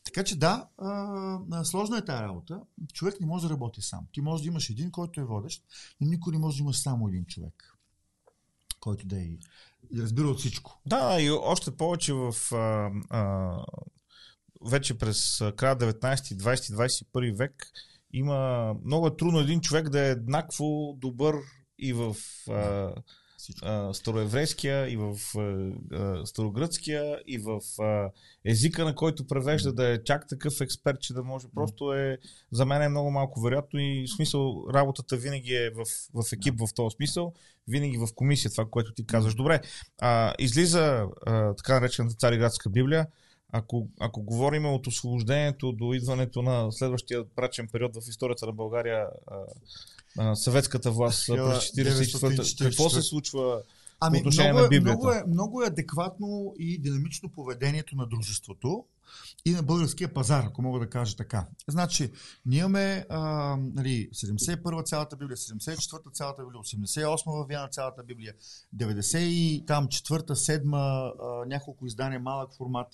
Така че да, а, сложна е тази работа. Човек не може да работи сам. Ти може да имаш един, който е водещ, но никой не може да има само един човек, който да е и разбира от всичко. Да, и още повече в а, а, вече през края 19, 20, 21 век има много е трудно един човек да е еднакво добър и в а, а, староеврейския, и в а, старогръцкия, и в а, езика, на който превежда да е чак такъв експерт, че да може. Просто е, за мен е много малко вероятно и в смисъл работата винаги е в, в екип в този смисъл, винаги в комисия, това, което ти казваш. Добре, а, излиза а, така наречената Цариградска Библия, ако, ако говорим от освобождението до идването на следващия прачен период в историята на България, а, а, съветската власт през 1944 какво се случва Ами, по отношение много, на е, Библията? много, е, много е адекватно и динамично поведението на дружеството и на българския пазар, ако мога да кажа така. Значи, ние имаме а, нали, 71-а цялата Библия, 74-та цялата Библия, 88-а във цялата Библия, 90 и там 4-та, 7-та, няколко издания, малък формат.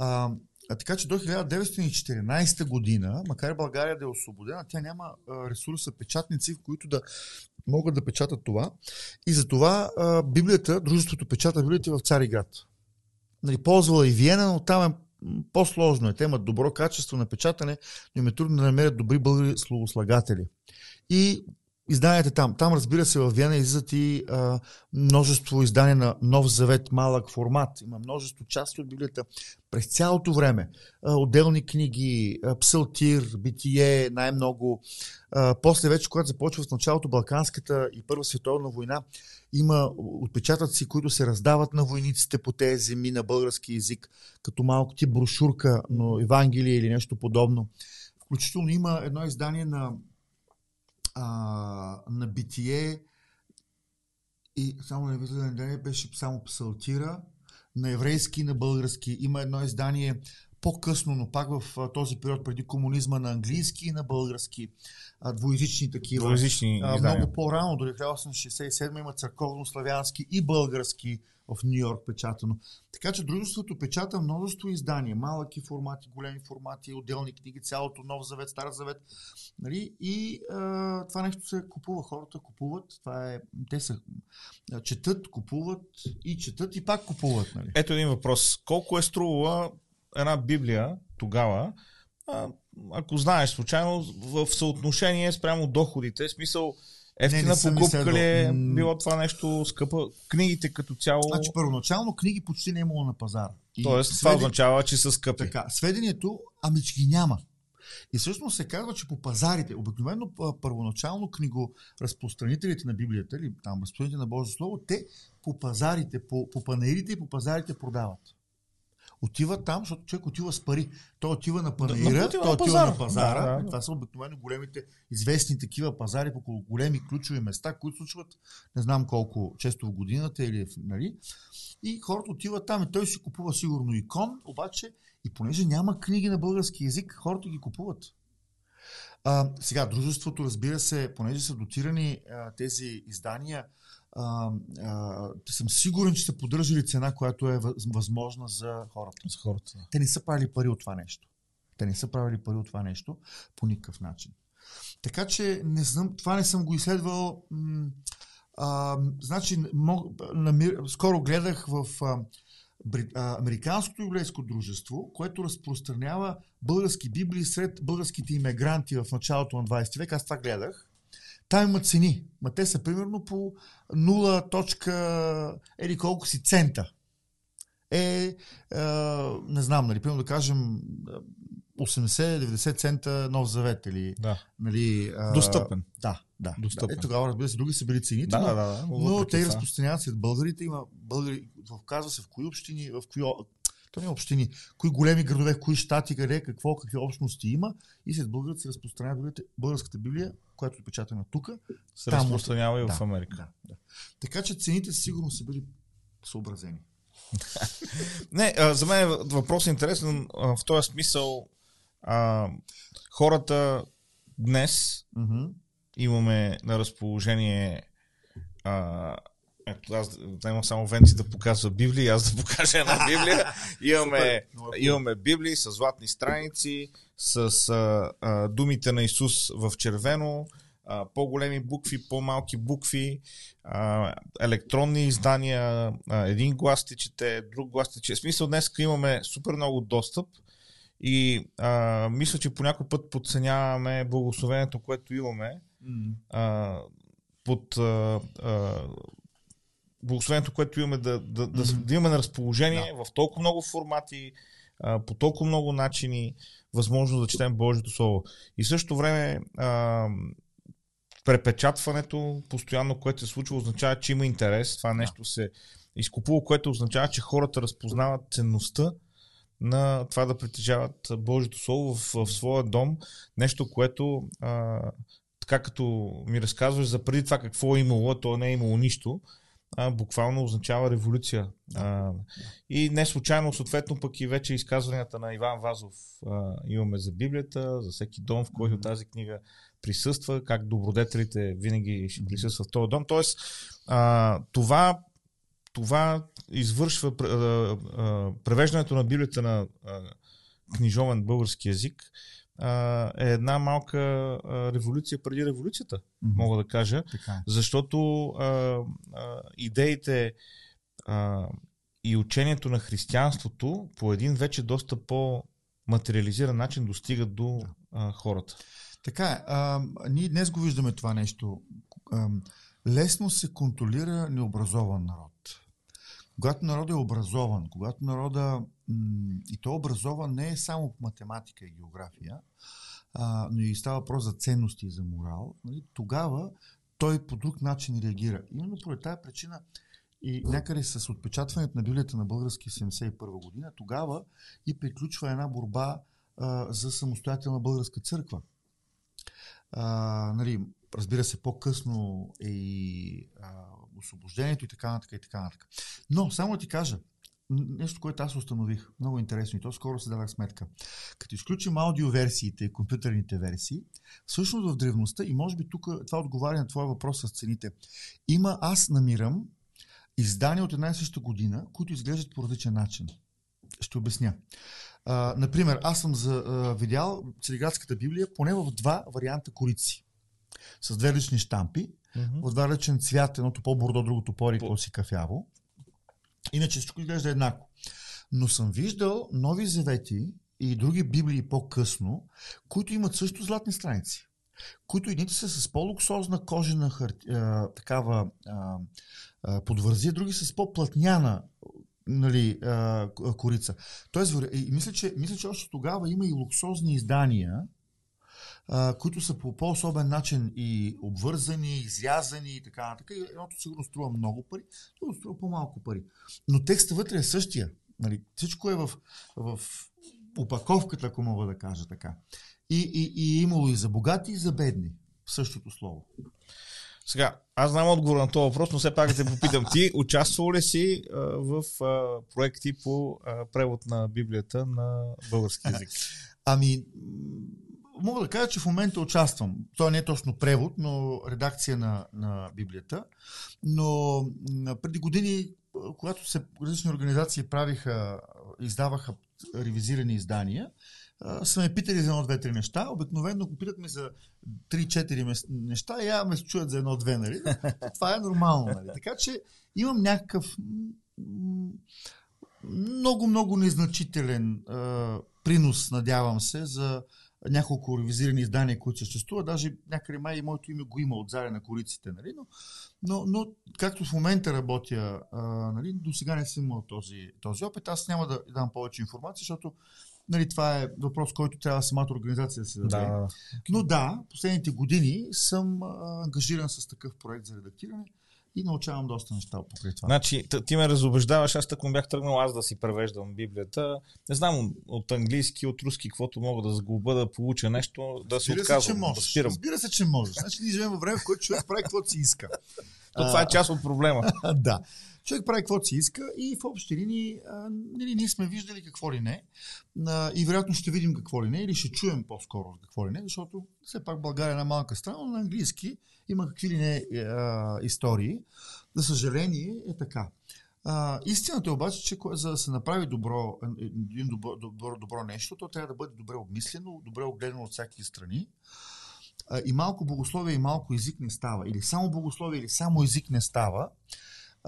А, а така че до 1914 година, макар България да е освободена, тя няма а, ресурса, печатници, в които да могат да печатат това. И затова а, Библията, дружеството печата Библията в Цариград. Нали, ползвала и Виена, но там е по-сложно. Е. Те имат добро качество на печатане, но им е трудно да намерят добри българи словослагатели. И изданията там. Там, разбира се, в Виена излизат и а, множество издания на Нов Завет, малък формат. Има множество части от Библията през цялото време. А, отделни книги, а, псалтир, битие, най-много. А, после вече, когато започва в началото Балканската и Първа световна война, има отпечатъци, които се раздават на войниците по тези земи на български язик, като малко ти брошурка, но Евангелие или нещо подобно. Включително има едно издание на а, на битие и само на виза неделя беше само псалтира, на еврейски и на български. Има едно издание по-късно, но пак в този период преди комунизма на английски и на български, двоязични такива. Двоязични издания. много по-рано, до 1867 има църковно-славянски и български в Нью Йорк печатано. Така че дружеството печата множество издания, малки формати, големи формати, отделни книги, цялото Нов Завет, Стар Завет. Нали? И а, това нещо се купува, хората купуват, това е, те са, четат, купуват и четат и пак купуват. Нали? Ето един въпрос. Колко е струвала една Библия тогава, а, ако знаеш случайно, в съотношение спрямо доходите, смисъл ефтина не съм покупка ли е било това нещо скъпа? Книгите като цяло, Значи първоначално книги почти не е имало на пазара. И т.е. това сведи- означава, че са скъпи. Така, сведението, ами че ги няма. И всъщност се казва, че по пазарите, обикновено първоначално книгоразпространителите на Библията, или там разпространителите на Божието Слово, те по пазарите, по, по панерите и по пазарите продават. Отива там, защото човек отива с пари. Той отива на Да, панаира, отива той на отива на пазара. Да, да, да. Това са обикновено големите известни такива пазари по големи ключови места, които случват не знам колко често в годината или нали? И хората отиват там и той си купува сигурно икон, обаче и понеже няма книги на български язик, хората ги купуват. А, сега, дружеството, разбира се, понеже са дотирани а, тези издания, а, а, съм сигурен, че са поддържали цена, която е въз- възможна за хората. За хората. Те не са правили пари от това нещо. Те не са правили пари от това нещо по никакъв начин. Така че не знам, това не съм го изследвал. М, А, значи, мог, намир, скоро гледах в а, Бри, а, Американското библейско дружество, което разпространява български библии сред българските иммигранти в началото на 20 век. Аз това гледах. Там има цени. Ма те са примерно по 0 точка или колко си цента. Е, а, не знам, нали, примерно да кажем а, 80-90 цента нов завет или Да. нали, а, Достъпен. Да, да. Достъпен. да. Е, тогава, разбира се, други са били цените, Да, но, да, да. но въпреки те разпространяват сред българите. Има българи, в- казва се в кои общини, в кои, то не е общини, кои големи градове, кои щати, къде, какво, какви общности има и след българите се разпространява българската библия, която е печатана тук. се там разпространява и в Америка. Да, да. Така че цените сигурно са били съобразени. Не, а, за мен въпрос е интересен а, в този смисъл. А, хората днес Мгм. имаме на разположение а, ето аз да имам само Венци да показва Библия, аз да покажа една Библия. Имаме, е имаме Библии с златни страници, с а, а, думите на Исус в червено, а, по-големи букви, по-малки букви, а, електронни издания, а, един глас те чете, друг глас те чете. В смисъл днес имаме супер много достъп и а, мисля, че по някой път подценяваме благословението, което имаме а, под а, а, благословението, което имаме да, да, да, да имаме на разположение в толкова много формати, а, по толкова много начини, възможност да четем Божието Слово. И в същото време а, препечатването, постоянно, което се случва, означава, че има интерес. Това нещо се изкупува, което означава, че хората разпознават ценността на това да притежават Божието Слово в, в своя дом. Нещо, което а, така като ми разказваш за преди това какво е имало, то не е имало нищо, а, буквално означава революция. А, и не случайно, съответно, пък и вече изказванията на Иван Вазов а, имаме за Библията, за всеки дом, в който тази книга присъства, как добродетелите винаги ще присъстват в този дом. Тоест, а, това, това извършва а, а, превеждането на Библията на а, книжовен български язик е една малка революция преди революцията, mm-hmm. мога да кажа. Така. Е. Защото а, а, идеите а, и учението на християнството по един вече доста по-материализиран начин достигат до а, хората. Така е. А, ние днес го виждаме това нещо. А, лесно се контролира необразован народ. Когато народът е образован, когато народа и то образован не е само по математика и география, а, но и става въпрос за ценности и за морал, нали, тогава той по друг начин реагира. Именно по тази причина и някъде с отпечатването на Библията на български 71 година, тогава и приключва една борба а, за самостоятелна българска църква. А, нали, разбира се, по-късно е и а, освобождението и така нататък и така нататък. Но, само да ти кажа, нещо, което аз установих, много интересно и то скоро се дадах сметка. Като изключим аудиоверсиите и компютърните версии, всъщност в древността, и може би тук това отговаря на твоя въпрос с цените, има, аз намирам издания от една и съща година, които изглеждат по различен начин. Ще обясня. А, например, аз съм за, а, видял Цариградската Библия поне в два варианта корици. С две различни штампи, mm-hmm. в два различен цвят, едното по-бордо, другото по-рико си кафяво. Иначе всичко изглежда еднакво. Но съм виждал нови завети и други библии по-късно, които имат също златни страници. Които едните са с по-луксозна кожена хар... а, такава а, а, подвързия, други с по-плътняна нали, а, корица. Тоест, и мисля, че, мисля, че още тогава има и луксозни издания, а, които са по по-особен начин и обвързани, изрязани и така нататък. Едното сигурно струва много пари, другото струва по-малко пари. Но текстът вътре е същия. Нали? Всичко е в, в упаковката, ако мога да кажа така. И, и, и имало и за богати, и за бедни. Същото слово. Сега, аз знам отговор на този въпрос, но все пак да те попитам. Ти участвал ли си а, в а, проекти по а, превод на Библията на български язик? Ами, мога да кажа, че в момента участвам. Това не е точно превод, но редакция на, на Библията. Но преди години, когато се различни организации правиха, издаваха ревизирани издания, са ме питали за едно-две-три неща. Обикновено го питат ми за 3-4 неща и я ме чуят за едно-две, нали? Това е нормално, нали? Така че имам някакъв много-много незначителен а, принос, надявам се, за няколко ревизирани издания, които съществуват. Даже някъде май и моето име го има от заре на кориците. Нали? Но, но, но както в момента работя, а, нали, до сега не съм имал този, този опит. Аз няма да дам повече информация, защото нали, това е въпрос, който трябва самата организация да се даде. Да. Но да, последните години съм ангажиран с такъв проект за редактиране и научавам доста неща покрай това. Значи, ти ме разобеждаваш, аз така бях тръгнал аз да си превеждам Библията. Не знам от английски, от руски, каквото мога да сгуба, да получа нещо, да се отказвам, се, че можеш. да спирам. Разбира се, че можеш. Значи ние живеем във време, в което човек прави каквото си иска. То това е част от проблема. да. Човек прави каквото си иска и в общи линии нали, ние сме виждали какво ли не а, и вероятно ще видим какво ли не или ще чуем по-скоро какво ли не, защото все пак България е една малка страна, но на английски има какви ли не а, истории. За съжаление е така. А, истината е обаче, че за да се направи добро, един добро, добро, добро нещо, то трябва да бъде добре обмислено, добре огледано от всяки страни. А, и малко богословие и малко език не става. Или само богословие, или само език не става.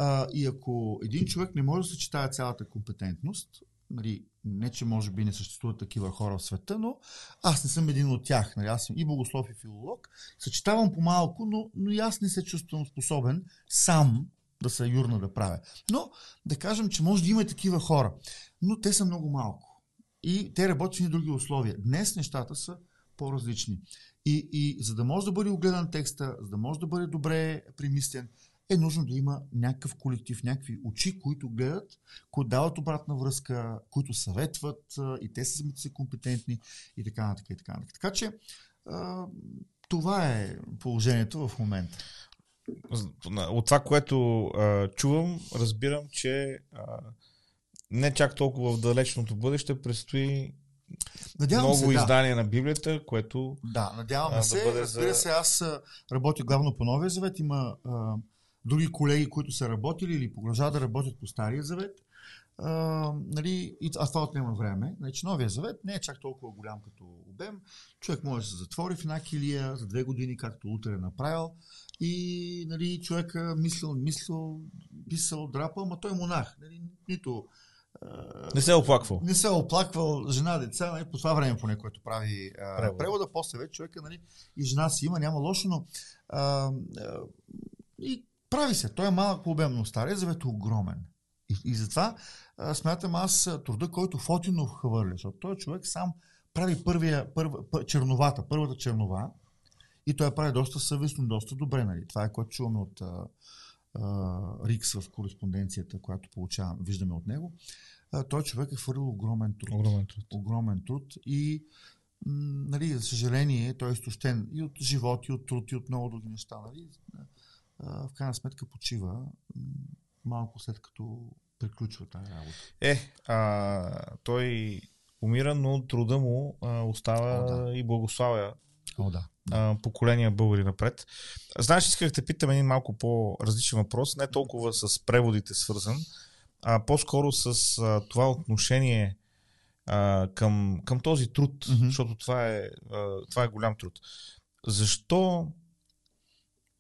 А, и ако един човек не може да съчетава цялата компетентност, нали, не че може би не съществуват такива хора в света, но аз не съм един от тях. Нали, аз съм и богослов, и филолог. Съчетавам по малко, но, но и аз не се чувствам способен сам да се юрна да правя. Но да кажем, че може да има и такива хора. Но те са много малко. И те работят в други условия. Днес нещата са по-различни. И, и за да може да бъде огледан текста, за да може да бъде добре примислен, е нужно да има някакъв колектив, някакви очи, които гледат, които дават обратна връзка, които съветват и те са самите си компетентни и така нататък. И така, нататък. така че това е положението в момента. От това, което а, чувам, разбирам, че а, не чак толкова в далечното бъдеще предстои Надявам много се, издание да. на Библията, което. Да, надявам се. Да бъде Разбира за... се, аз работя главно по Новия завет. Има а, други колеги, които са работили или продължават да работят по Стария завет. А, нали, и, а това отнема време. Значи, Новия завет не е чак толкова голям като обем. Човек може да се затвори в една килия за две години, както утре е направил. И нали, човека мислил, мислил, писал, драпал, ама той е монах. Нали, нито не се е оплаквал. Не се е оплаквал жена, деца, нали, по това време поне, което прави превода. превода. После вече човека нали, и жена си има, няма лошо, но а, а, и прави се. Той е малък по обемно. Стария завет е огромен. И, и затова а, смятам аз труда, който Фотинов хвърля, защото той човек сам прави първия, първа, пър, черновата, първата чернова и той прави доста съвестно, доста добре. Нали. Това е което чуваме от а, а, Рикс в кореспонденцията, която получаваме, виждаме от него. А, той човек е хвърлил огромен труд. Огромен труд. Огромен труд и нали, за съжаление, той е изтощен и от живот, и от труд, и от много други неща. Нали. В крайна сметка почива малко след като приключва тази работа. Е, а, той умира, но труда му а, остава О, да. и благославя О, да. а, поколения българи напред. Знаеш, исках да те питам един малко по-различен въпрос, не толкова с преводите свързан, а по-скоро с а, това отношение а, към, към този труд, mm-hmm. защото това е, а, това е голям труд. Защо,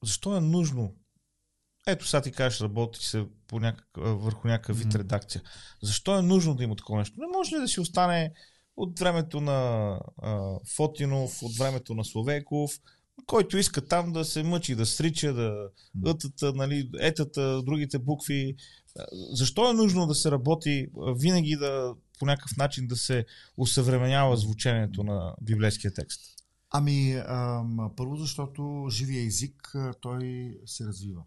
защо е нужно ето сега ти кажеш, работи се по някакъв, върху някакъв вид редакция. Защо е нужно да има такова нещо? Не може ли да си остане от времето на а, Фотинов, от времето на Словеков, който иска там да се мъчи, да срича, да ътата, нали, етата, другите букви. Защо е нужно да се работи винаги да по някакъв начин да се усъвременява звучението на библейския текст? Ами, ам, първо защото живия език той се развива.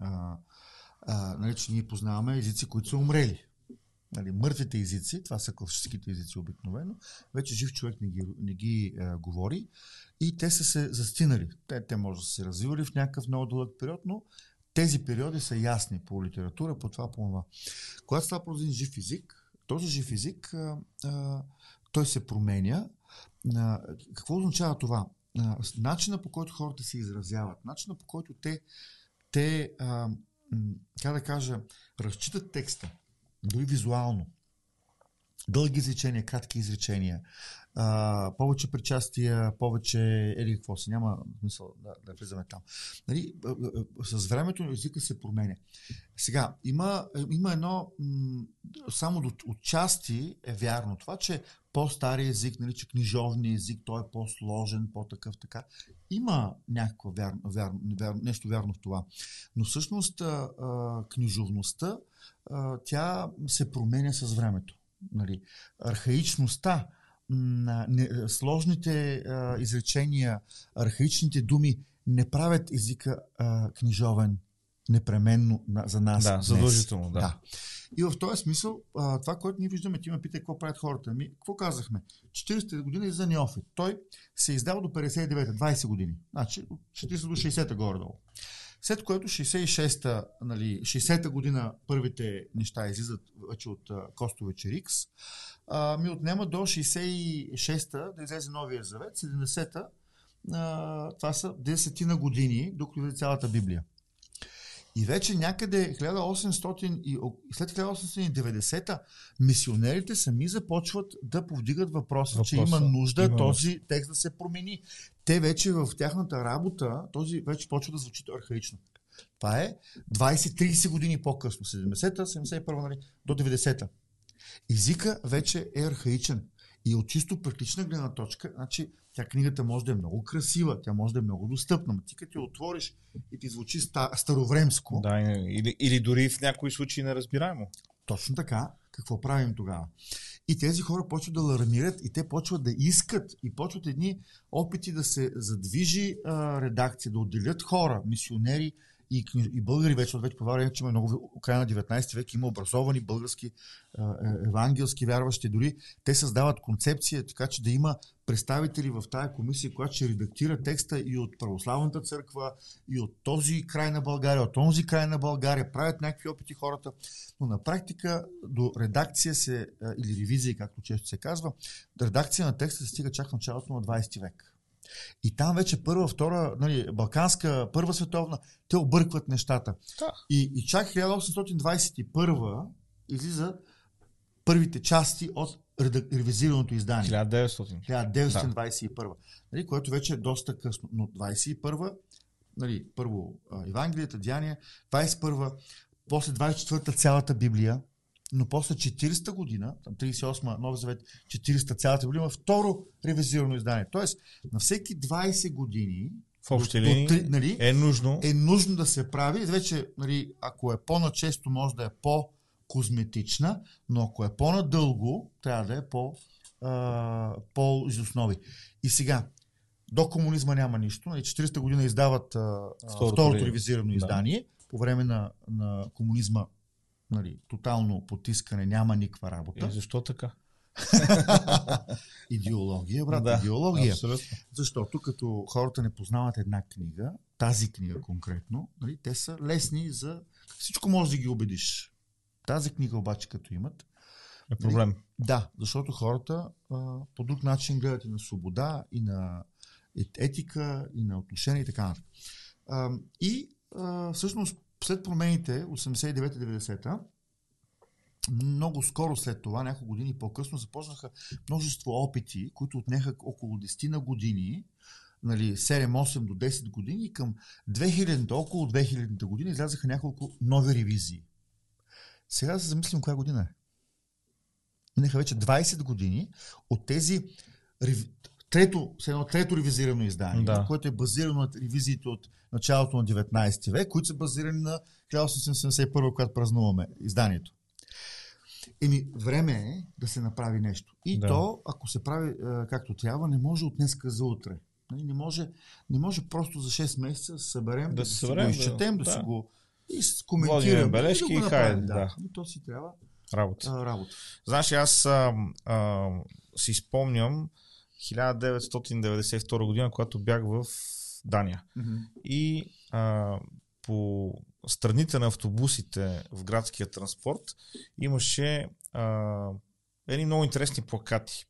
А, а, нали, че ние познаваме езици, които са умрели. Нали, мъртвите езици, това са класическите езици обикновено, вече жив човек не ги, не ги а, говори и те са се застинали. Те, те може да са се развивали в някакъв много дълъг период, но тези периоди са ясни по литература, по това, по това. Когато става про един жив език, този жив език, а, а, той се променя. А, какво означава това? А, начина по който хората се изразяват, начина по който те, те а, как да кажа, разчитат текста, дори визуално. Дълги изречения, кратки изречения, а, повече причастия, повече или какво си, няма смисъл да, да влизаме там. Нали, с времето езика се променя. Сега, има, има едно, само до, отчасти е вярно това, че по-стария език, нали, че книжовния език, той е по-сложен, по-такъв така. Има някакво вярно, вярно, вярно, нещо вярно в това. Но всъщност а, книжовността, а, тя се променя с времето. Нали. Архаичността, на не, сложните а, изречения, архаичните думи не правят езика а, книжовен непременно за нас. Да, задължително, да. да. И в този смисъл, а, това, което ние виждаме, ти ме пита какво правят хората. Ами, какво казахме? 40-та година е за неофит. Той се е издава до 59-та, 20 години. Значи, от 40 до 60-та горе-долу. След което 66-та, нали, 60-та година първите неща излизат вече от Костовича Рикс а, ми отнема до 66-та да излезе новия завет, 70-та, а, това са 10 на години, докато цялата Библия. И вече някъде 1800 и, след 1890-та мисионерите сами започват да повдигат въпроса, Въпроса. че има нужда има този текст да се промени. Те вече в тяхната работа, този вече почва да звучи архаично. Това е 20-30 години по-късно, 70-та, 71-та, нали, до 90-та. Езика вече е архаичен. И от чисто практична гледна точка, значи, тя книгата може да е много красива, тя може да е много достъпна, но ти като я отвориш и ти звучи старовремско. Да, или, или дори в някои случаи неразбираемо. Точно така. Какво правим тогава? И тези хора почват да алармират и те почват да искат и почват едни опити да се задвижи а, редакция, да отделят хора, мисионери и, и българи вече, вече по че има много, края на 19 век има образовани български е, евангелски вярващи, дори те създават концепция, така че да има представители в тая комисия, която ще редактира текста и от православната църква, и от този край на България, от този край на България, правят някакви опити хората, но на практика до редакция се, или ревизия, както често се казва, редакция на текста се стига чак в началото на 20 век. И там вече първа, втора, нали, балканска, първа световна, те объркват нещата. Да. И, и чак 1821 излиза първите части от ревизираното издание. 1900. 1921. Да. Нали, което вече е доста късно. Но 21 нали, първо Евангелията, Деяния, 21 после 24-та цялата Библия, но после 40-та година, там 38-ма, Нов Завет, 40-та цялата има второ ревизирано издание. Тоест, на всеки 20 години в общи линии нали, е, нужно. е нужно да се прави. Вече, нали, ако е по-начесто, може да е по-козметична, но ако е по-надълго, трябва да е по, по-изоснови. И сега, до комунизма няма нищо. 40-та нали, година издават а, второто, второто ревизирано да. издание. По време на, на комунизма нали, тотално потискане няма никаква работа. И защо така? идеология, брат, да, идеология. Абсолютно. Защото като хората не познават една книга, тази книга конкретно, нали, те са лесни за... Всичко може да ги убедиш. Тази книга обаче като имат... Е проблем. Нали, да, защото хората а, по друг начин гледат и на свобода, и на етика, и на отношения и така нататък. И а, всъщност след промените 89-90-та, много скоро след това, няколко години по-късно, започнаха множество опити, които отнеха около 10 на години, нали, 7-8 до 10 години към 2000-та, около 2000-та година излязаха няколко нови ревизии. Сега се замислим коя година е. Минаха вече 20 години от тези трето, с едно трето ревизирано издание, да. което е базирано на ревизиите от началото на 19 век, които са базирани на 1871, когато празнуваме изданието. Еми, време е да се направи нещо. И да. то, ако се прави е, както трябва, не може от днеска за утре. Нали, не може, не може просто за 6 месеца да съберем, да, да съберем, го изчетем, да, да си го и коментираме. бележки и, да и хайде. Да. да. Ами, то си трябва работа. А, работа. Знаеш, аз а, а, си спомням 1992 година, когато бях в Дания. Mm-hmm. И а, по страните на автобусите в градския транспорт имаше а, едни много интересни плакати.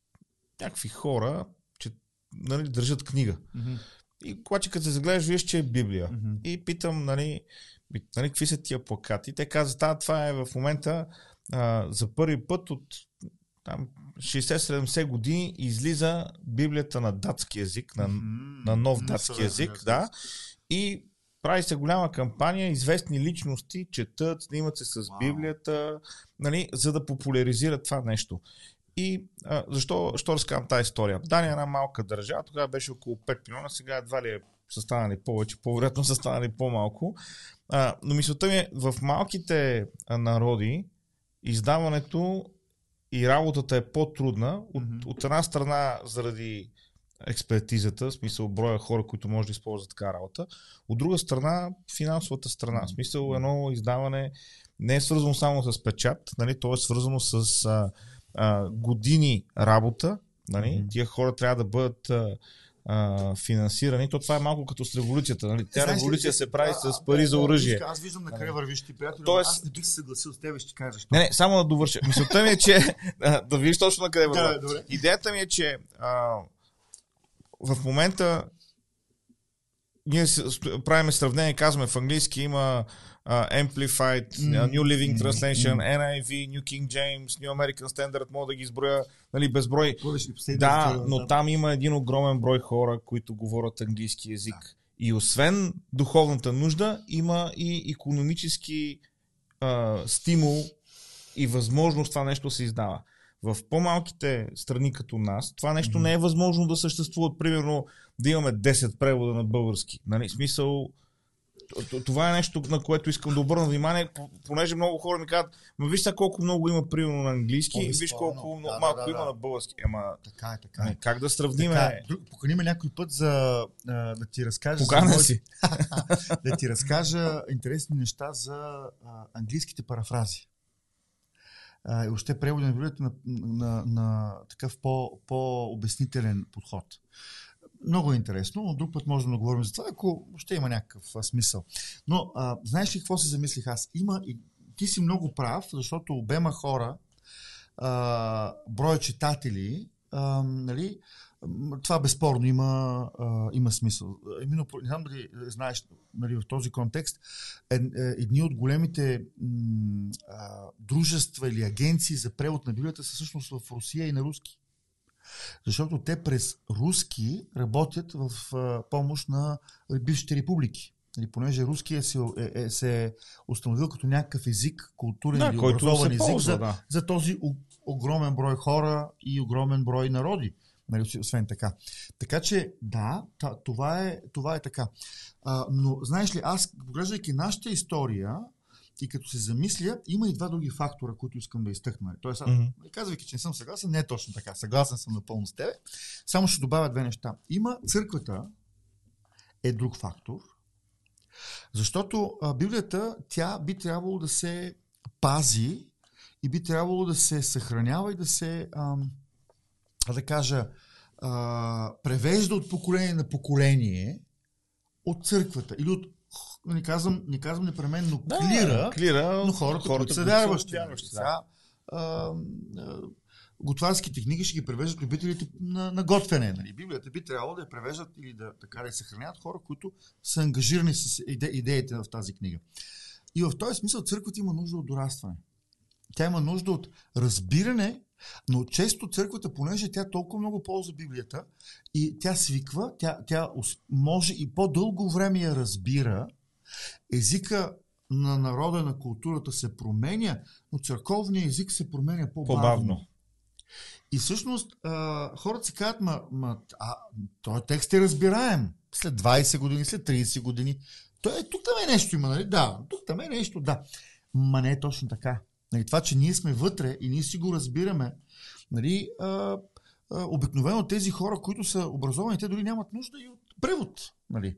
Някакви хора, че нали, държат книга. Mm-hmm. И когато като се загледаш, виж, че е Библия. Mm-hmm. И питам, нали, нали, какви са тия плакати. Те казват, а, това е в момента а, за първи път от там 60-70 години излиза Библията на датски язик, на, mm-hmm. на нов датски язик, да. И прави се голяма кампания, известни личности четат, снимат се с wow. Библията, нали, за да популяризират това нещо. И а, защо, защо разказвам тази история? Дания е една малка държава, тогава беше около 5 милиона, сега едва ли е са станали повече, по-вероятно са станали по-малко. А, но мисълта ми е, в малките народи издаването и работата е по-трудна. От, mm-hmm. от една страна, заради експертизата, в смисъл броя хора, които може да използват така работа. От друга страна, финансовата страна. В смисъл едно издаване не е свързано само с печат, нали, то е свързано с а, а, години работа. Нали. Mm-hmm. Тия хора трябва да бъдат а, а, финансирани, то това е малко като с революцията. Нали? Тя Знаеш, революция се прави а, с пари а, за оръжие. Аз виждам на къде вървиш ти, приятел. Тоест... Аз не бих се съгласил с теб, ще кажа. Не, не, само да довърша. Мисълта ми е, че да видиш точно на къде вървиш. Да, Идеята ми е, че а, в момента ние правиме сравнение, казваме в английски има uh, Amplified, mm. New Living Translation, mm. NIV, New King James, New American Standard, мога да ги изброя нали, безброй. Да, но там има един огромен брой хора, които говорят английски язик. Да. И освен духовната нужда, има и економически uh, стимул и възможност това нещо се издава. В по-малките страни като нас, това нещо mm-hmm. не е възможно да съществува. Примерно да имаме 10 превода на български. Нали? Смисъл, Това е нещо, на което искам да обърна внимание, понеже много хора ми казват, ма виж колко много има примерно на английски, и виж колко да, малко да, да, има на български. Ема, така е, така е. Как да сравним? Така, покани ме някой път за да ти разкажа. Покана си. да ти разкажа интересни неща за а, английските парафрази. А, и още преводи на Библията на, на, на, на такъв по, по-обяснителен подход. Много е интересно, но друг път можем да говорим за това, ако ще има някакъв а, смисъл. Но а, знаеш ли какво си замислих аз? Има и ти си много прав, защото обема хора, а, броя читатели, а, нали, това безспорно има, а, има смисъл. Именно, не знам дали знаеш нали, в този контекст, е, е, едни от големите м, а, дружества или агенции за превод на Библията са всъщност в Русия и на руски. Защото те през руски работят в а, помощ на бившите републики. Нали, понеже руския се е, е, се е установил като някакъв език, културен да, или образован език ползва, за, да. за този огромен брой хора и огромен брой народи. Нали, освен така. Така че, да, това е, това е така. А, но, знаеш ли, аз, поглеждайки нашата история, и като се замисля, има и два други фактора, които искам да изтъкна. Тоест, mm-hmm. казвайки, че не съм съгласен, не е точно така. Съгласен съм напълно с тебе. Само ще добавя две неща. Има църквата е друг фактор, защото а, Библията, тя би трябвало да се пази и би трябвало да се съхранява и да се, а, да кажа, а, превежда от поколение на поколение от църквата или от не казвам, не казвам непременно да, клира, клира, но хората, хората които са вярващи. вярващи да. готварските книги ще ги превеждат любителите на, на готвене. Нали? Библията би трябвало да я превеждат или да, така да я съхраняват хора, които са ангажирани с иде, идеите в тази книга. И в този смисъл църквата има нужда от дорастване. Тя има нужда от разбиране но често църквата, понеже тя толкова много ползва Библията и тя свиква, тя, тя може и по-дълго време я разбира, езика на народа, на културата се променя, но църковният език се променя по-бавно. по-бавно. И всъщност а, хората си казват, ма, ма а, този текст е разбираем. След 20 години, след 30 години. Той е, тук там е нещо има, нали? Да, тук там е нещо, да. Ма не е точно така. Нали, това, че ние сме вътре и ние си го разбираме, нали, а, а, обикновено тези хора, които са образовани, те дори нямат нужда и от превод. Нали.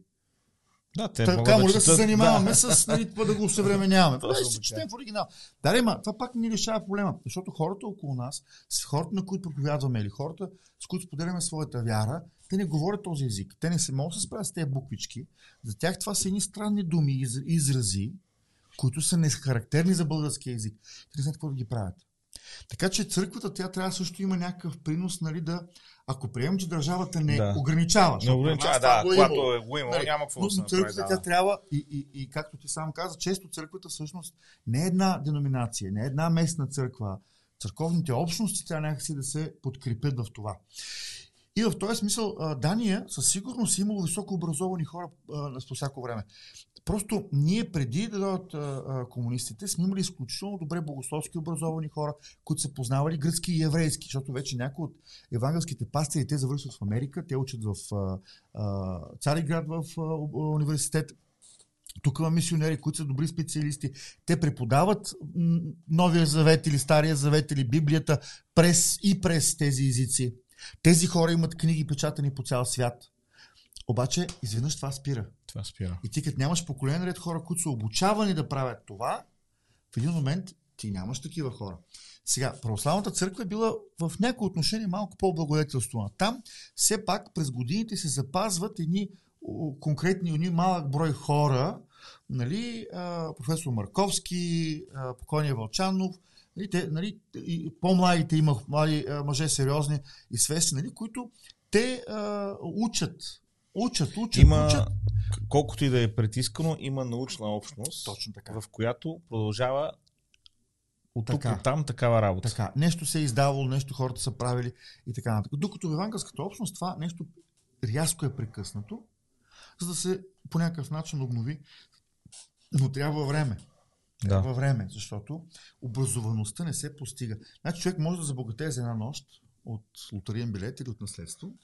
Да, те така, да, да се занимаваме да. с нали, да го съвременяваме. Това ще четем в оригинал. Да, ма, това пак не решава проблема, защото хората около нас, с хората, на които проповядваме или хората, с които споделяме своята вяра, те не говорят този език. Те не се могат да се справят с тези буквички. За тях това са едни странни думи, изрази, които са нехарактерни за българския език. Те не знаят какво да ги правят. Така че църквата тя трябва също има някакъв принос, нали, да, ако приемем, че държавата не да. ограничава. Не ограничава, да, го когато е го има, нали, няма какво да се църквата да. тя трябва, и, и, и както ти сам каза, често църквата всъщност не е една деноминация, не е една местна църква. Църковните общности трябва някакси да се подкрепят в това. И в този смисъл Дания със сигурност е имало високо образовани хора по всяко време. Просто ние преди да дойдат комунистите сме имали изключително добре богословски образовани хора, които са познавали гръцки и еврейски, защото вече някои от евангелските пастири те завършват в Америка, те учат в а, а, Цариград в а, университет. Тук има мисионери, които са добри специалисти. Те преподават Новия завет или Стария завет или Библията през и през тези езици. Тези хора имат книги печатани по цял свят. Обаче, изведнъж това спира. Това спира. И ти като нямаш поколен ред хора, които са обучавани да правят това, в един момент ти нямаш такива хора. Сега, православната църква е била в някои отношения малко по-благодетелствана. Там все пак през годините се запазват едни конкретни, едни малък брой хора, нали, професор Марковски, покойния Вълчанов, нали, те, нали, по-младите има млади мъже сериозни и свести, нали, които те а, учат Учат, учат, има, учат. Колкото и да е притискано, има научна общност, Точно така. в която продължава от тук, така. там такава работа. Така. Нещо се е издавало, нещо хората са правили и така нататък. Докато в евангелската общност това нещо рязко е прекъснато, за да се по някакъв начин обнови. Но трябва време. Трябва да. време, защото образоваността не се постига. Значи човек може да забогатее за една нощ от лотариен билет или от наследство,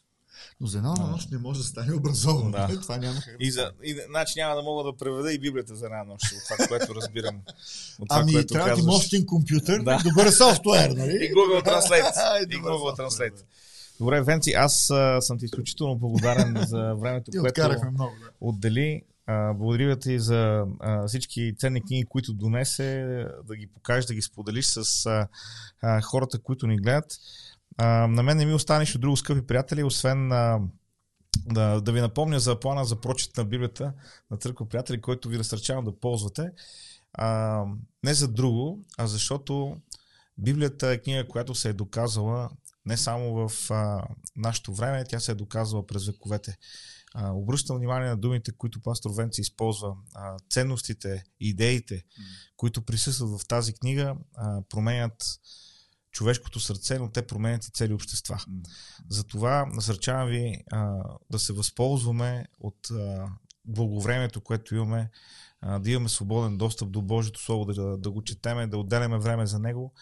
Но за една нощ не може да стане образовано. Да. Да. Това няма как да И, за, и, значи няма да мога да преведа и Библията за една нощ, от това, което разбирам. От това, Ами, което трябва да казваш. мощен компютър, Да. да. добър софтуер, нали? И Google Translate. И Google Translate. Добре, Венци, аз а, съм ти изключително благодарен за времето, което много. Да. отдели. А, благодаря ти за а, всички ценни книги, които донесе, да ги покажеш, да ги споделиш с а, а, хората, които ни гледат. А, на мен не ми остане нищо друго, скъпи приятели, освен а, да, да ви напомня за плана за прочит на Библията на Църква Приятели, който ви насърчавам да ползвате. А, не за друго, а защото Библията е книга, която се е доказала не само в а, нашето време, тя се е доказала през вековете. А, обръщам внимание на думите, които пастор Венци използва. А, ценностите, идеите, които присъстват в тази книга, а, променят човешкото сърце, но те променят и цели общества. Затова насърчавам ви а, да се възползваме от а, благовремието, което имаме, а, да имаме свободен достъп до Божието Слово, да, да го четеме, да отделяме време за него,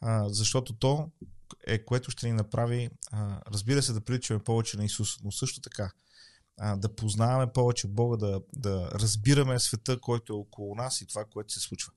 а, защото то е което ще ни направи, а, разбира се, да приличаме повече на Исус, но също така а, да познаваме повече Бога, да, да разбираме света, който е около нас и това, което се случва.